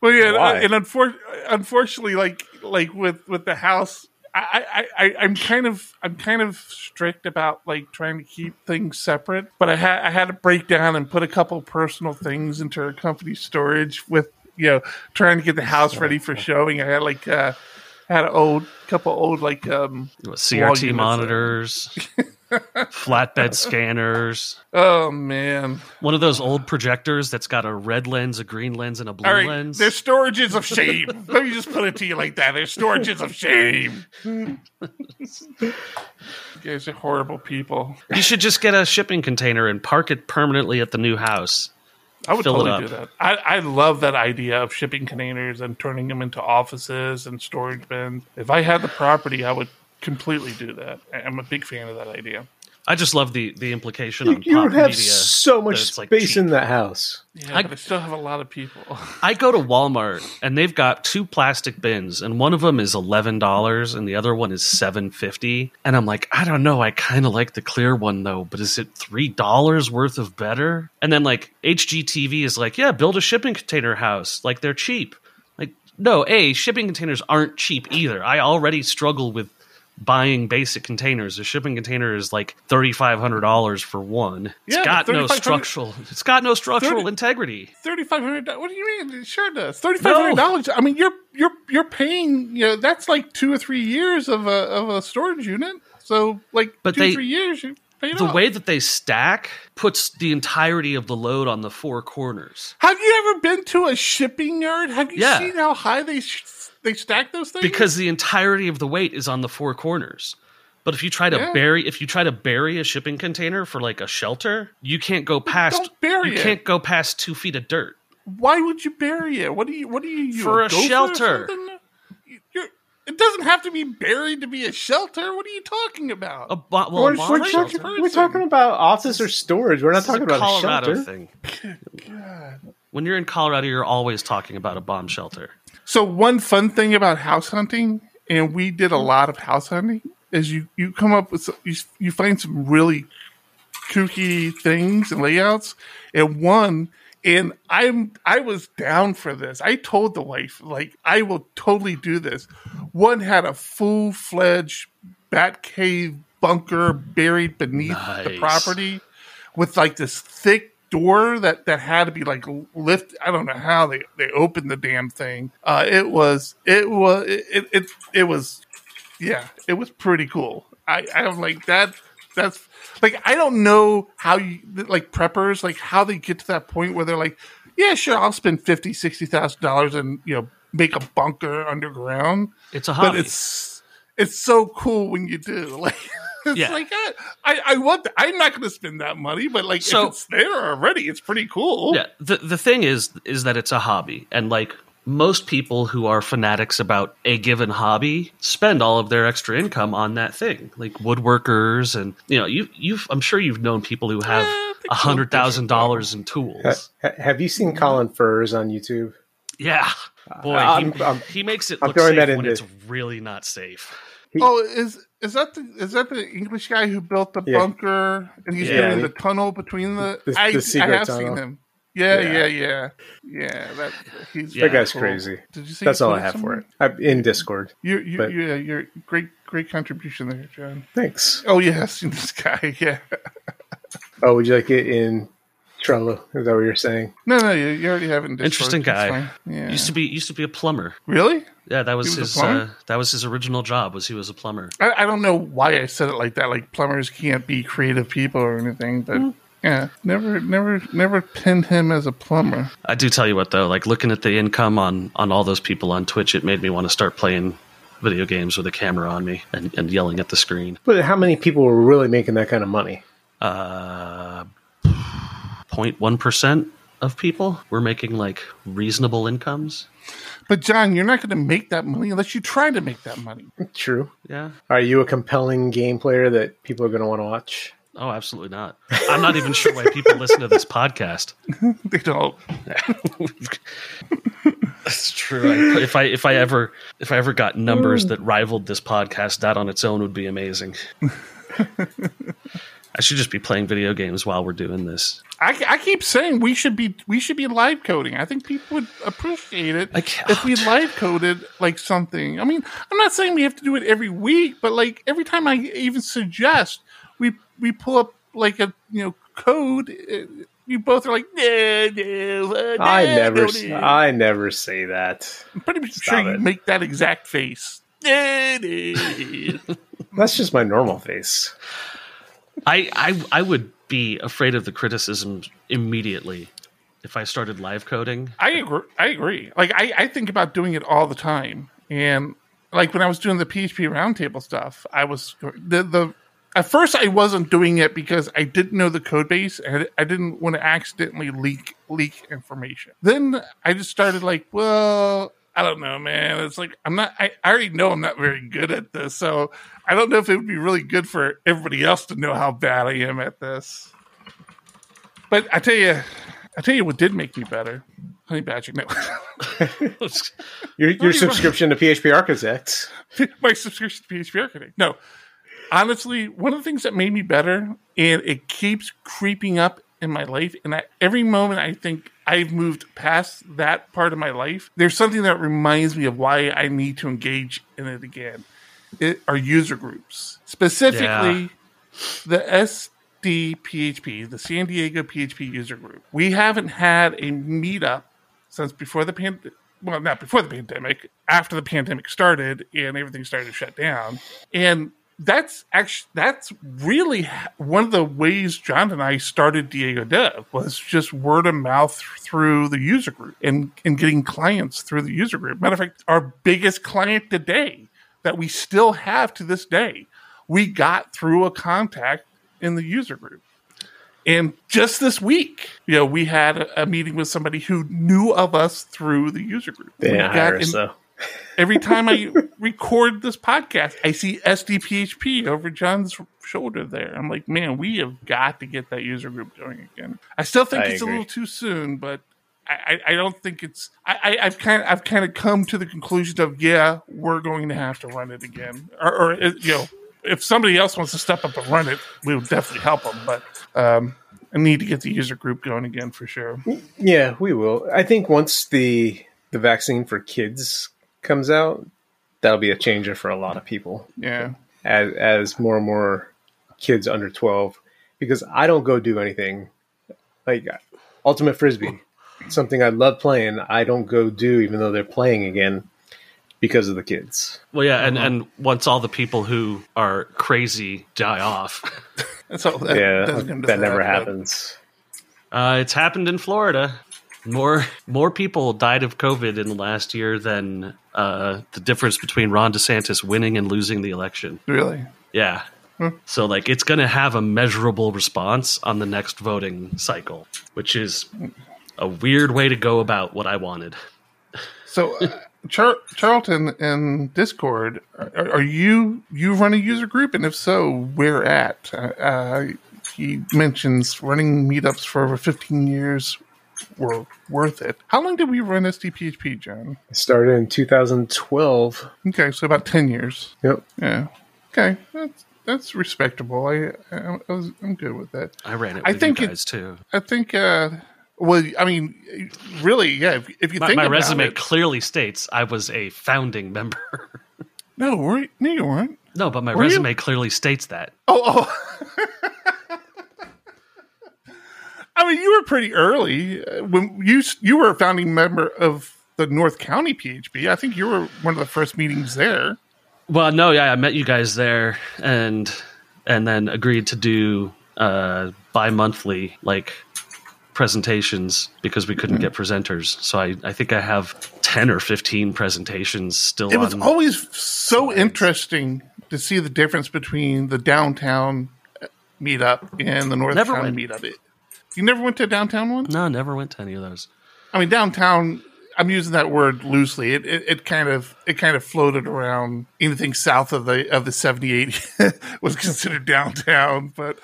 well, yeah, Why? and unfor- unfortunately, like like with with the house, I, I, I I'm kind of I'm kind of strict about like trying to keep things separate. But I had I had to break down and put a couple personal things into our company storage with you know trying to get the house ready for showing. I had like uh, I had an old couple old like um CRT monitors, flatbed scanners, oh man. one of those old projectors that's got a red lens, a green lens, and a blue All right, lens. there's storages of shame. Let me just put it to you like that. They're storages of shame. you guys are horrible people. You should just get a shipping container and park it permanently at the new house. I would totally do that. I, I love that idea of shipping containers and turning them into offices and storage bins. If I had the property, I would completely do that. I'm a big fan of that idea. I just love the the implication You, on you pop have media. so much it's, like, space in that house. Yeah, I- but I still have a lot of people. I go to Walmart and they've got two plastic bins, and one of them is eleven dollars, and the other one is seven fifty. And I'm like, I don't know. I kind of like the clear one though, but is it three dollars worth of better? And then like HGTV is like, yeah, build a shipping container house. Like they're cheap. Like no, a shipping containers aren't cheap either. I already struggle with buying basic containers. A shipping container is like thirty five hundred dollars for one. It's Yeah, got no structural. It's got no structural 30 integrity. Thirty five hundred. What do you mean? It sure does. Thirty five hundred dollars. I mean, you're you're you're paying. You know, that's like two or three years of a of a storage unit. So like But two they- three years, you the off. way that they stack puts the entirety of the load on the four corners Have you ever been to a shipping yard? Have you Yeah. seen how high they sh- they stack those things? because the entirety of the weight is on the four corners. But if you try to Yeah. bury if you try to bury a shipping container for like a shelter, you can't go past don't bury you it. can't go past two feet of dirt. why would you bury it? What do you? What do you? you For a gopher or shelter. something? You're, it doesn't have to be buried to be a shelter. What are you talking about? A bo- well, we're, bomb we're shelter. talking, we're talking about office or storage. We're not This is talking a about a Colorado shelter. thing. When you're in Colorado, you're always talking about a bomb shelter. So one fun thing about house hunting, and we did a lot of house hunting, is you you come up with some, you you find some really kooky things and layouts, and one. And I'm I was down for this. I told the wife like I will totally do this. One had a full fledged bat cave bunker buried beneath the property with like this thick door that that had to be like lift. I don't know how they they opened the damn thing. Uh, it was it was it it it was yeah, it was pretty cool. I I'm like that. That's like I don't know how you like preppers like how they get to that point where they're like, yeah, sure, I'll spend fifty sixty thousand dollars and you know make a bunker underground. It's a But hobby. it's it's so cool when you do like. It's Yeah. like I, I, I want. that. I'm not going to spend that money, but like So- if it's there already, it's pretty cool. Yeah, the the thing is is that it's a hobby, and like most people who are fanatics about a given hobby spend all of their extra income on that thing, like woodworkers, and you know, you you've I'm sure you've known people who have I think a hundred thousand dollars in tools. Ha- ha- have you seen Colin Furze on YouTube? Yeah, uh, boy, I'm- he, I'm- he makes it I'm look throwing safe that when into- it's really not safe. Oh, is is that the is that the English guy who built the Yeah. bunker and he's Yeah. doing the tunnel between the? The- I, the secret I have tunnel. seen him. Yeah, Yeah. yeah, yeah, yeah. That he's Yeah. That guy's cool. crazy. Did you see? That's all I have somewhere? for it. I'm in Discord. You, you, But- yeah, you're great, great contribution there, John. Thanks. Oh yes, this guy. Yeah. Oh, would you like it in Trello? Is that what you're saying? No, no, you, you already have it in Discord. Interesting guy. Yeah. Used to be used to be a plumber. really? Yeah, that was, was his uh, that was his original job. Was he was a plumber. I, I don't know why I said it like that. Like plumbers can't be creative people or anything, but Hmm. yeah, never, never, never pinned him as a plumber. I do tell you what though, like looking at the income on on all those people on Twitch, it made me want to start playing video games with a camera on me and, and yelling at the screen. But how many people were really making that kind of money? Uh, 0.1 percent of people. We're making like reasonable incomes. But John, you're not going to make that money unless you try to make that money. True. Yeah. Are you a compelling game player that people are going to want to watch? Oh, absolutely not. I'm not even sure why people listen to this podcast. They don't. That's true. I, if I if I ever if I ever got numbers that rivaled this podcast, that on its own would be amazing. I should just be playing video games while we're doing this. I, I keep saying we should be we should be live coding. I think people would appreciate it if we live coded like something. I mean, I'm not saying we have to do it every week, but like every time I even suggest we we pull up like a you know code, uh, you both are like, no, no, uh, I never, no, s- I never say that. I'm pretty Stop sure you make that exact face. No, no. That's just my normal face. I, I I would be afraid of the criticism immediately if I started live coding. I agree. I agree. Like I, I think about doing it all the time, and like when I was doing the PHP roundtable stuff, I was the the. At first, I wasn't doing it because I didn't know the code base and I didn't want to accidentally leak leak information. Then I just started like, well, I don't know, man. It's like I'm not. I, I already know I'm not very good at this, so I don't know if it would be really good for everybody else to know how bad I am at this. But I tell you, I tell you what did make me better. Honey Badger, no. Your, your subscription to PHP Architect. my subscription to PHP Architect. No, honestly, one of the things that made me better, and it keeps creeping up in my life, and at every moment I think I've moved past that part of my life, there's something that reminds me of why I need to engage in it again. It are user groups, specifically the SDPHP, the San Diego PHP user group. We haven't had a meetup since before the pandemic. Well, not before the pandemic, after the pandemic started and everything started to shut down. And that's actually that's really one of the ways John and I started Diego Dev was just word of mouth through the user group and and getting clients through the user group. Matter of fact, our biggest client today that we still have to this day, we got through a contact in the user group. And just this week, you know, we had a, meeting with somebody who knew of us through the user group. They hire us, though. every time I record this podcast, I see SDPHP over John's shoulder there. I'm like, man, we have got to get that user group going again. I still think I it's agree. a little too soon, but I, I, don't think it's. I, I, I've kind of I've kind of come to the conclusion of yeah, we're going to have to run it again, or, or it- you know, if somebody else wants to step up and run it, we will definitely help them. But um, I need to get the user group going again for sure. Yeah, we will. I think once the the vaccine for kids comes out, that'll be a changer for a lot of people. Yeah. As as more and more kids under twelve, because I don't go do anything like ultimate frisbee, something I love playing. I don't go do even though they're playing again because of the kids. Well, yeah, and, and once all the people who are crazy die off, That's all. That, yeah, doesn't that never but- happens. uh, it's happened in Florida. More more people died of COVID in the last year than uh, the difference between Ron DeSantis winning and losing the election. Really? Yeah. So like it's going to have a measurable response on the next voting cycle, which is a weird way to go about what I wanted. So, uh, Char- Charlton in Discord, are, are you you run a user group, and if so, where at? Uh, uh, he mentions running meetups for over fifteen years were worth it. How long did we run SDPHP, John? It started in 2012. Okay, so about ten years. Yep. Yeah. Okay, that's that's respectable. I, I, I was I'm good with that. I ran it I think you it- guys too. I think. uh well, I mean, really, yeah. If, if you My, think my resume it, clearly states I was a founding member. no, were, no, you weren't. no, but my Were you? resume clearly states that. Oh, oh. I mean, you were pretty early uh, when you you were a founding member of the North County PHP. I think you were one of the first meetings there. Well, no, yeah, I met you guys there, and and then agreed to do uh, bi-monthly like presentations because we couldn't hmm. get presenters. So I, I think I have ten or fifteen presentations still. It was always so interesting to see the difference between the downtown meetup and the North Never County went. meetup. It, You never went to a downtown one? No, never went to any of those. I mean, downtown. I'm using that word loosely. It, it, it kind of it kind of floated around. Anything south of the of the 78 was considered downtown, but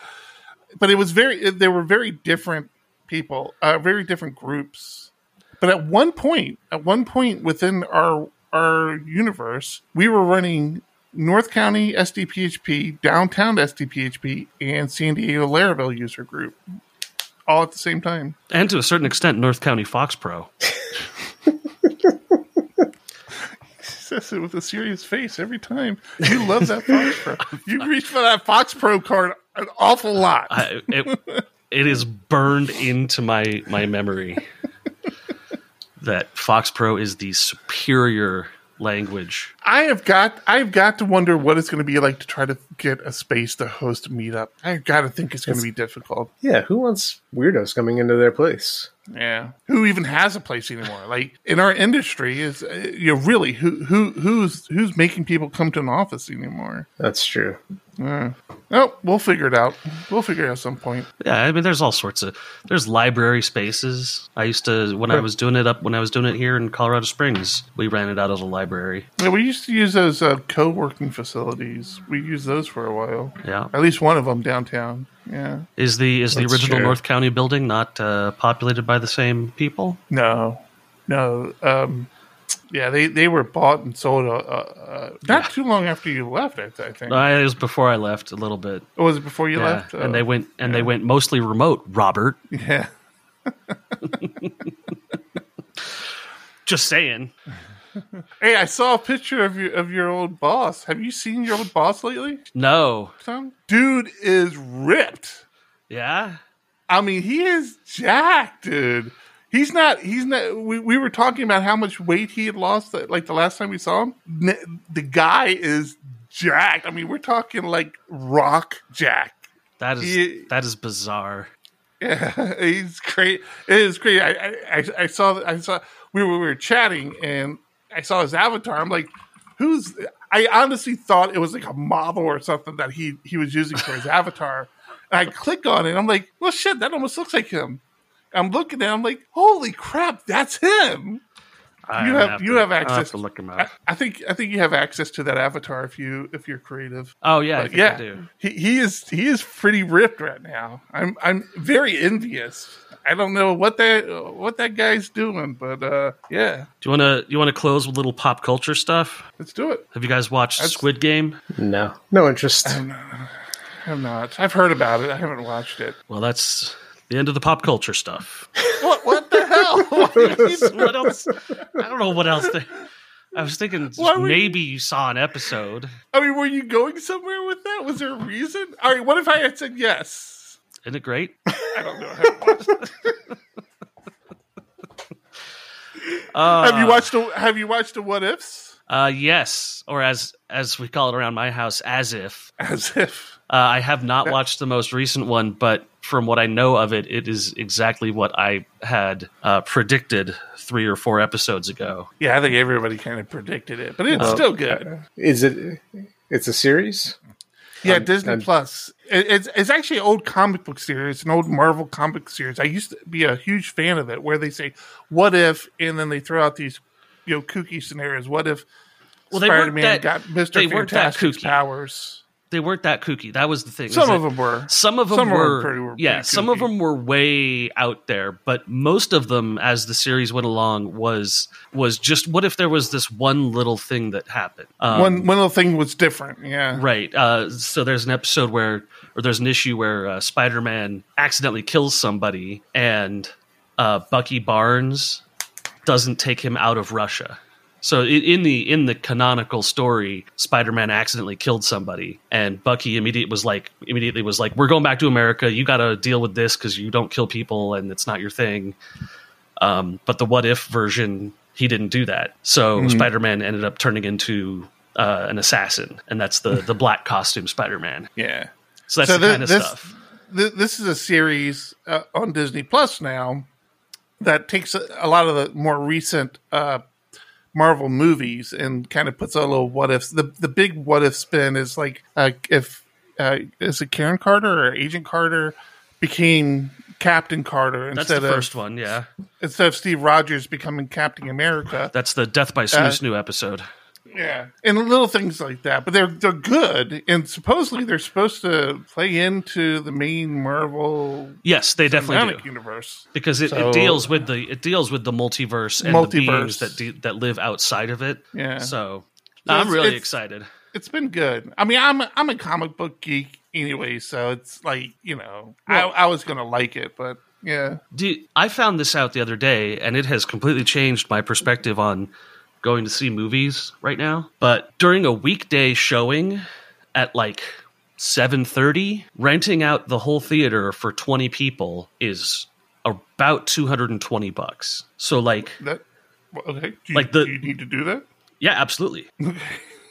but it was very. There were very different people, uh, very different groups. But at one point, at one point within our our universe, we were running North County SDPHP, downtown SDPHP, and San Diego Laravel user group all at the same time. And to a certain extent, North County Fox Pro. says it with a serious face every time. You love that Fox Pro. You reach for that Fox Pro card an awful lot. I, it, it is burned into my my memory that Fox Pro is the superior language. I have got I've got to wonder what it's going to be like to try to get a space to host a meetup. I've got to think it's going to be difficult. Yeah, who wants weirdos coming into their place? Yeah, who even has a place anymore? Like in our industry, is uh, you know really who who who's who's making people come to an office anymore? That's true. Yeah. Oh, we'll figure it out. We'll figure it out at some point. Yeah, I mean, there's all sorts of there's library spaces. I used to when I was doing it up when I was doing it here in Colorado Springs. We ran it out of the library. Yeah, we used to use those uh, co-working facilities. We used those for a while. Yeah, At least one of them downtown. Yeah. is the is the original true. North County building not uh, populated by the same people? No, no. Um, yeah, they, they were bought and sold uh, uh, uh, not too long after you left. I, I think. Uh, it was before I left a little bit. Or was it before you Yeah, left? and Oh, they went and they went mostly remote. Robert, Yeah. just saying. Hey, I saw a picture of your of your old boss. Have you seen your old boss lately, No, Tom? Dude is ripped. yeah, I mean, he is jacked, dude. He's not. He's not. We, we were talking about how much weight he had lost. uh, Like the last time we saw him, the guy is jacked. I mean, we're talking like rock jack. that is He- that is bizarre. Yeah, he's great. It is great. I, I, I- I saw. I saw. We were we were chatting, and I saw his avatar. I'm like, who's? I honestly thought it was like a model or something that he he was using for his avatar. And I click on it. I'm like, well, shit, that almost looks like him. I'm looking at. it, I'm like, holy crap, that's him. I You have- you to- have I'll access- to look him up. I think I think you have access to that avatar if you if you're creative. Oh yeah, I think yeah, I do. he he is he is pretty ripped right now. I'm I'm very envious. I don't know what that what that guy's doing, but uh, yeah, Do you want to you want to close with a little pop culture stuff? let's do it. Have you guys watched That's- Squid Game? No, no interest. I'm not. I've heard about it. I haven't watched it. Well, that's the end of the pop culture stuff. What what the hell? what else? I don't know what else. To, I was thinking Why were you- maybe you saw an episode. I mean, were you going somewhere with that? Was there a reason? All right, what if I had said yes? Isn't it great? I don't know. Haven't watched it. Uh, have you watched? The, have you watched the What Ifs? Uh, yes, or as as we call it around my house, as if. As if. Uh, I have not watched the most recent one, but from what I know of it, it is exactly what I had uh, predicted three or four episodes ago. Yeah, I think everybody kind of predicted it, but it's still good. Is it? It's a series. Yeah, Disney I'm- Plus. It, it's it's actually an old comic book series, an old Marvel comic series. I used to be a huge fan of it, where they say, "What if?" and then they throw out these, you know, kooky scenarios. What if Well, they weren't Spider-Man that- got Mister they weren't that Fantastic's kooky. powers? They weren't that kooky. That was the thing. Some of them were. Some of them Some them were, pretty- were yeah. Some of them were way out there, but most of them, as the series went along, was was just what if there was this one little thing that happened. Um, one one little thing was different. Yeah, Right. Uh, so there's an episode where, or there's an issue where uh, Spider-Man accidentally kills somebody, and uh, Bucky Barnes doesn't take him out of Russia. So in the in the canonical story, Spider-Man accidentally killed somebody, and Bucky immediately was like, immediately was like, "We're going back to America. You got to deal with this because you don't kill people, and it's not your thing." Um, but the what if version, he didn't do that. So Spider-Man ended up turning into uh, an assassin, and that's the the black costume Spider-Man. yeah. So that's So the kind of this- stuff. Th- this is a series uh, on Disney Plus now that takes a, a lot of the more recent uh, Marvel movies and kind of puts a little what ifs. The the big what if spin is like uh, if uh, is it Karen Carter or Agent Carter became Captain Carter That's instead the of first one. Yeah, instead of Steve Rogers becoming Captain America. that's the Death by Snoo Snoo episode. Yeah, and little things like that, but they're they're good, and supposedly they're supposed to play into the main Marvel Yes, they definitely do universe. because it, So- it deals with the it deals with the multiverse and the Multiverse. beings that de- that live outside of it. Yeah. So, So I'm really it's- excited. It's been good. I mean, I'm I'm a comic book geek anyway, so it's like you know, I, I was gonna like it, but yeah, Do I found this out the other day, and it has completely changed my perspective on going to see movies right now. But during a weekday showing at like seven thirty, renting out the whole theater for twenty people is about two hundred and twenty bucks. So like, that okay. Do you, Like the- do you need to do that? yeah, absolutely.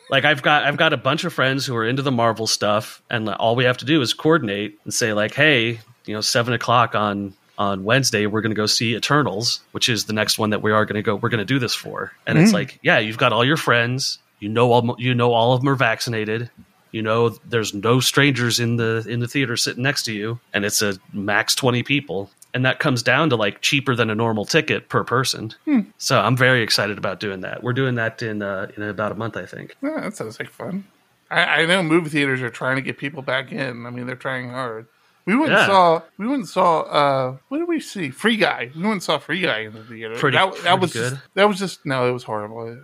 like I've got I've got a bunch of friends who are into the Marvel stuff, and all we have to do is coordinate and say like, hey, you know, seven o'clock on on Wednesday, we're going to go see Eternals, which is the next one that we are going to go. We're going to do this for, and it's like, yeah, you've got all your friends. You know all you know all of them are vaccinated. You know there's no strangers in the in the theater sitting next to you, and it's a max twenty people. And that comes down to like cheaper than a normal ticket per person. So I'm very excited about doing that. We're doing that in uh, in about a month, I think. Yeah, that sounds like fun. I, I know movie theaters are trying to get people back in. I mean, they're trying we We went and Yeah. saw. We went and saw. Uh, what did we see? Free Guy. We went and saw Free Guy in the theater. Pretty- that, pretty that was good. Just, that was just no. It was horrible.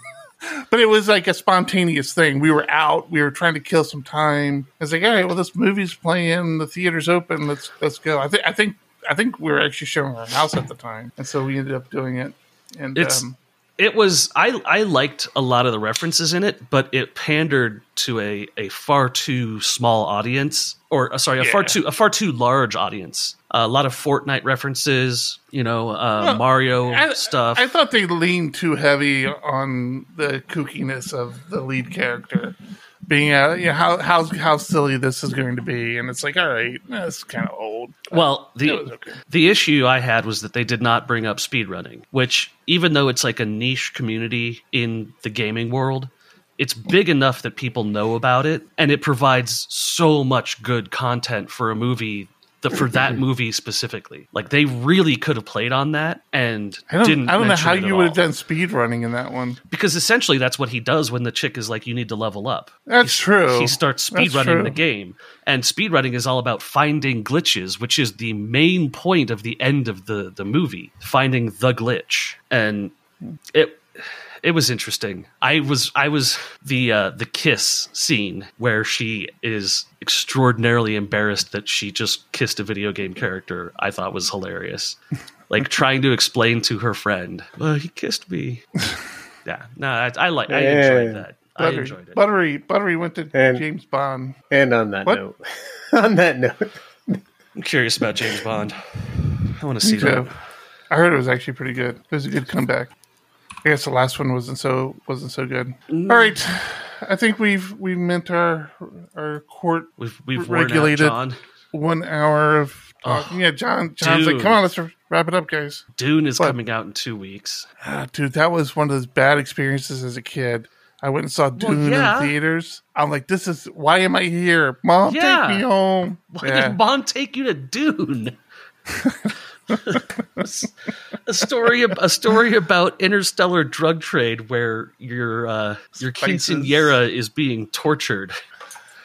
but it was like a spontaneous thing. We were out. We were trying to kill some time. It's like, all right, well, this movie's playing. The theater's open. Let's let's go. I think. I think. I think we were actually showing our house at the time, and so we ended up doing it. And It's- um, it was I I liked a lot of the references in it, but it pandered to a a far too small audience, or uh, sorry, a far too a far too large audience. a lot of Fortnite references, you know, uh, Well, Mario I, stuff. I thought they leaned too heavy on the kookiness of the lead character. Being uh, you know, how how how silly this is going to be, and it's like, all right, that's kind of old. well, the okay. the issue I had was that they did not bring up speedrunning, which even though it's like a niche community in the gaming world, it's big enough that people know about it and it provides so much good content for a movie the, for that movie specifically. Like they really could have played on that and I don't, didn't I don't know how you would have done speed running in that one. because essentially that's what he does when the chick is like you need to level up. That's true. He starts That's speedrunning true. the game. And speed running is all about finding glitches, which is the main point of the end of the, the movie, finding the glitch. And it it was interesting. I was I was the uh, the kiss scene where she is extraordinarily embarrassed that she just kissed a video game character. I thought was hilarious. Like trying to explain to her friend, "Well, he kissed me." yeah, no, I, I like I enjoyed Yeah. that. I Buttery, enjoyed it. Buttery, Buttery went to And- James Bond. And on that What? note, on that note, I'm curious about James Bond. I want to see So, that. I heard it was actually pretty good. It was a good comeback. I guess the last one wasn't so wasn't so good. Mm. All right, I think we've we meant our our court We've we've worn out regulated John. one hour of talking. yeah, John. John's like, come on, let's wrap it up, guys. Dune is What? coming out in two weeks. Ah, dude, that was one of those bad experiences as a kid. I went and saw Dune yeah. in theaters. I'm like, this is why am I here? Mom, Yeah. take me home. Why Yeah. did Bond take you to Dune? a story, a story about interstellar drug trade where your uh, your Spices. quinceanera is being tortured.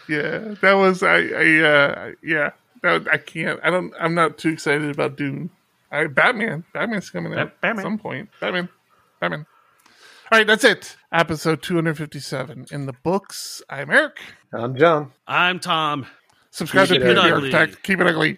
Yeah, that was I. I uh, yeah, that, I can't. I don't. I'm not too excited about Dune. I, Batman. Batman's coming out Batman. at some point. Batman. Batman. All right, that's it. Episode 257 in the books. I'm Eric. I'm John. I'm Tom. Subscribe Keep to it Peter. Architect. Keep it ugly.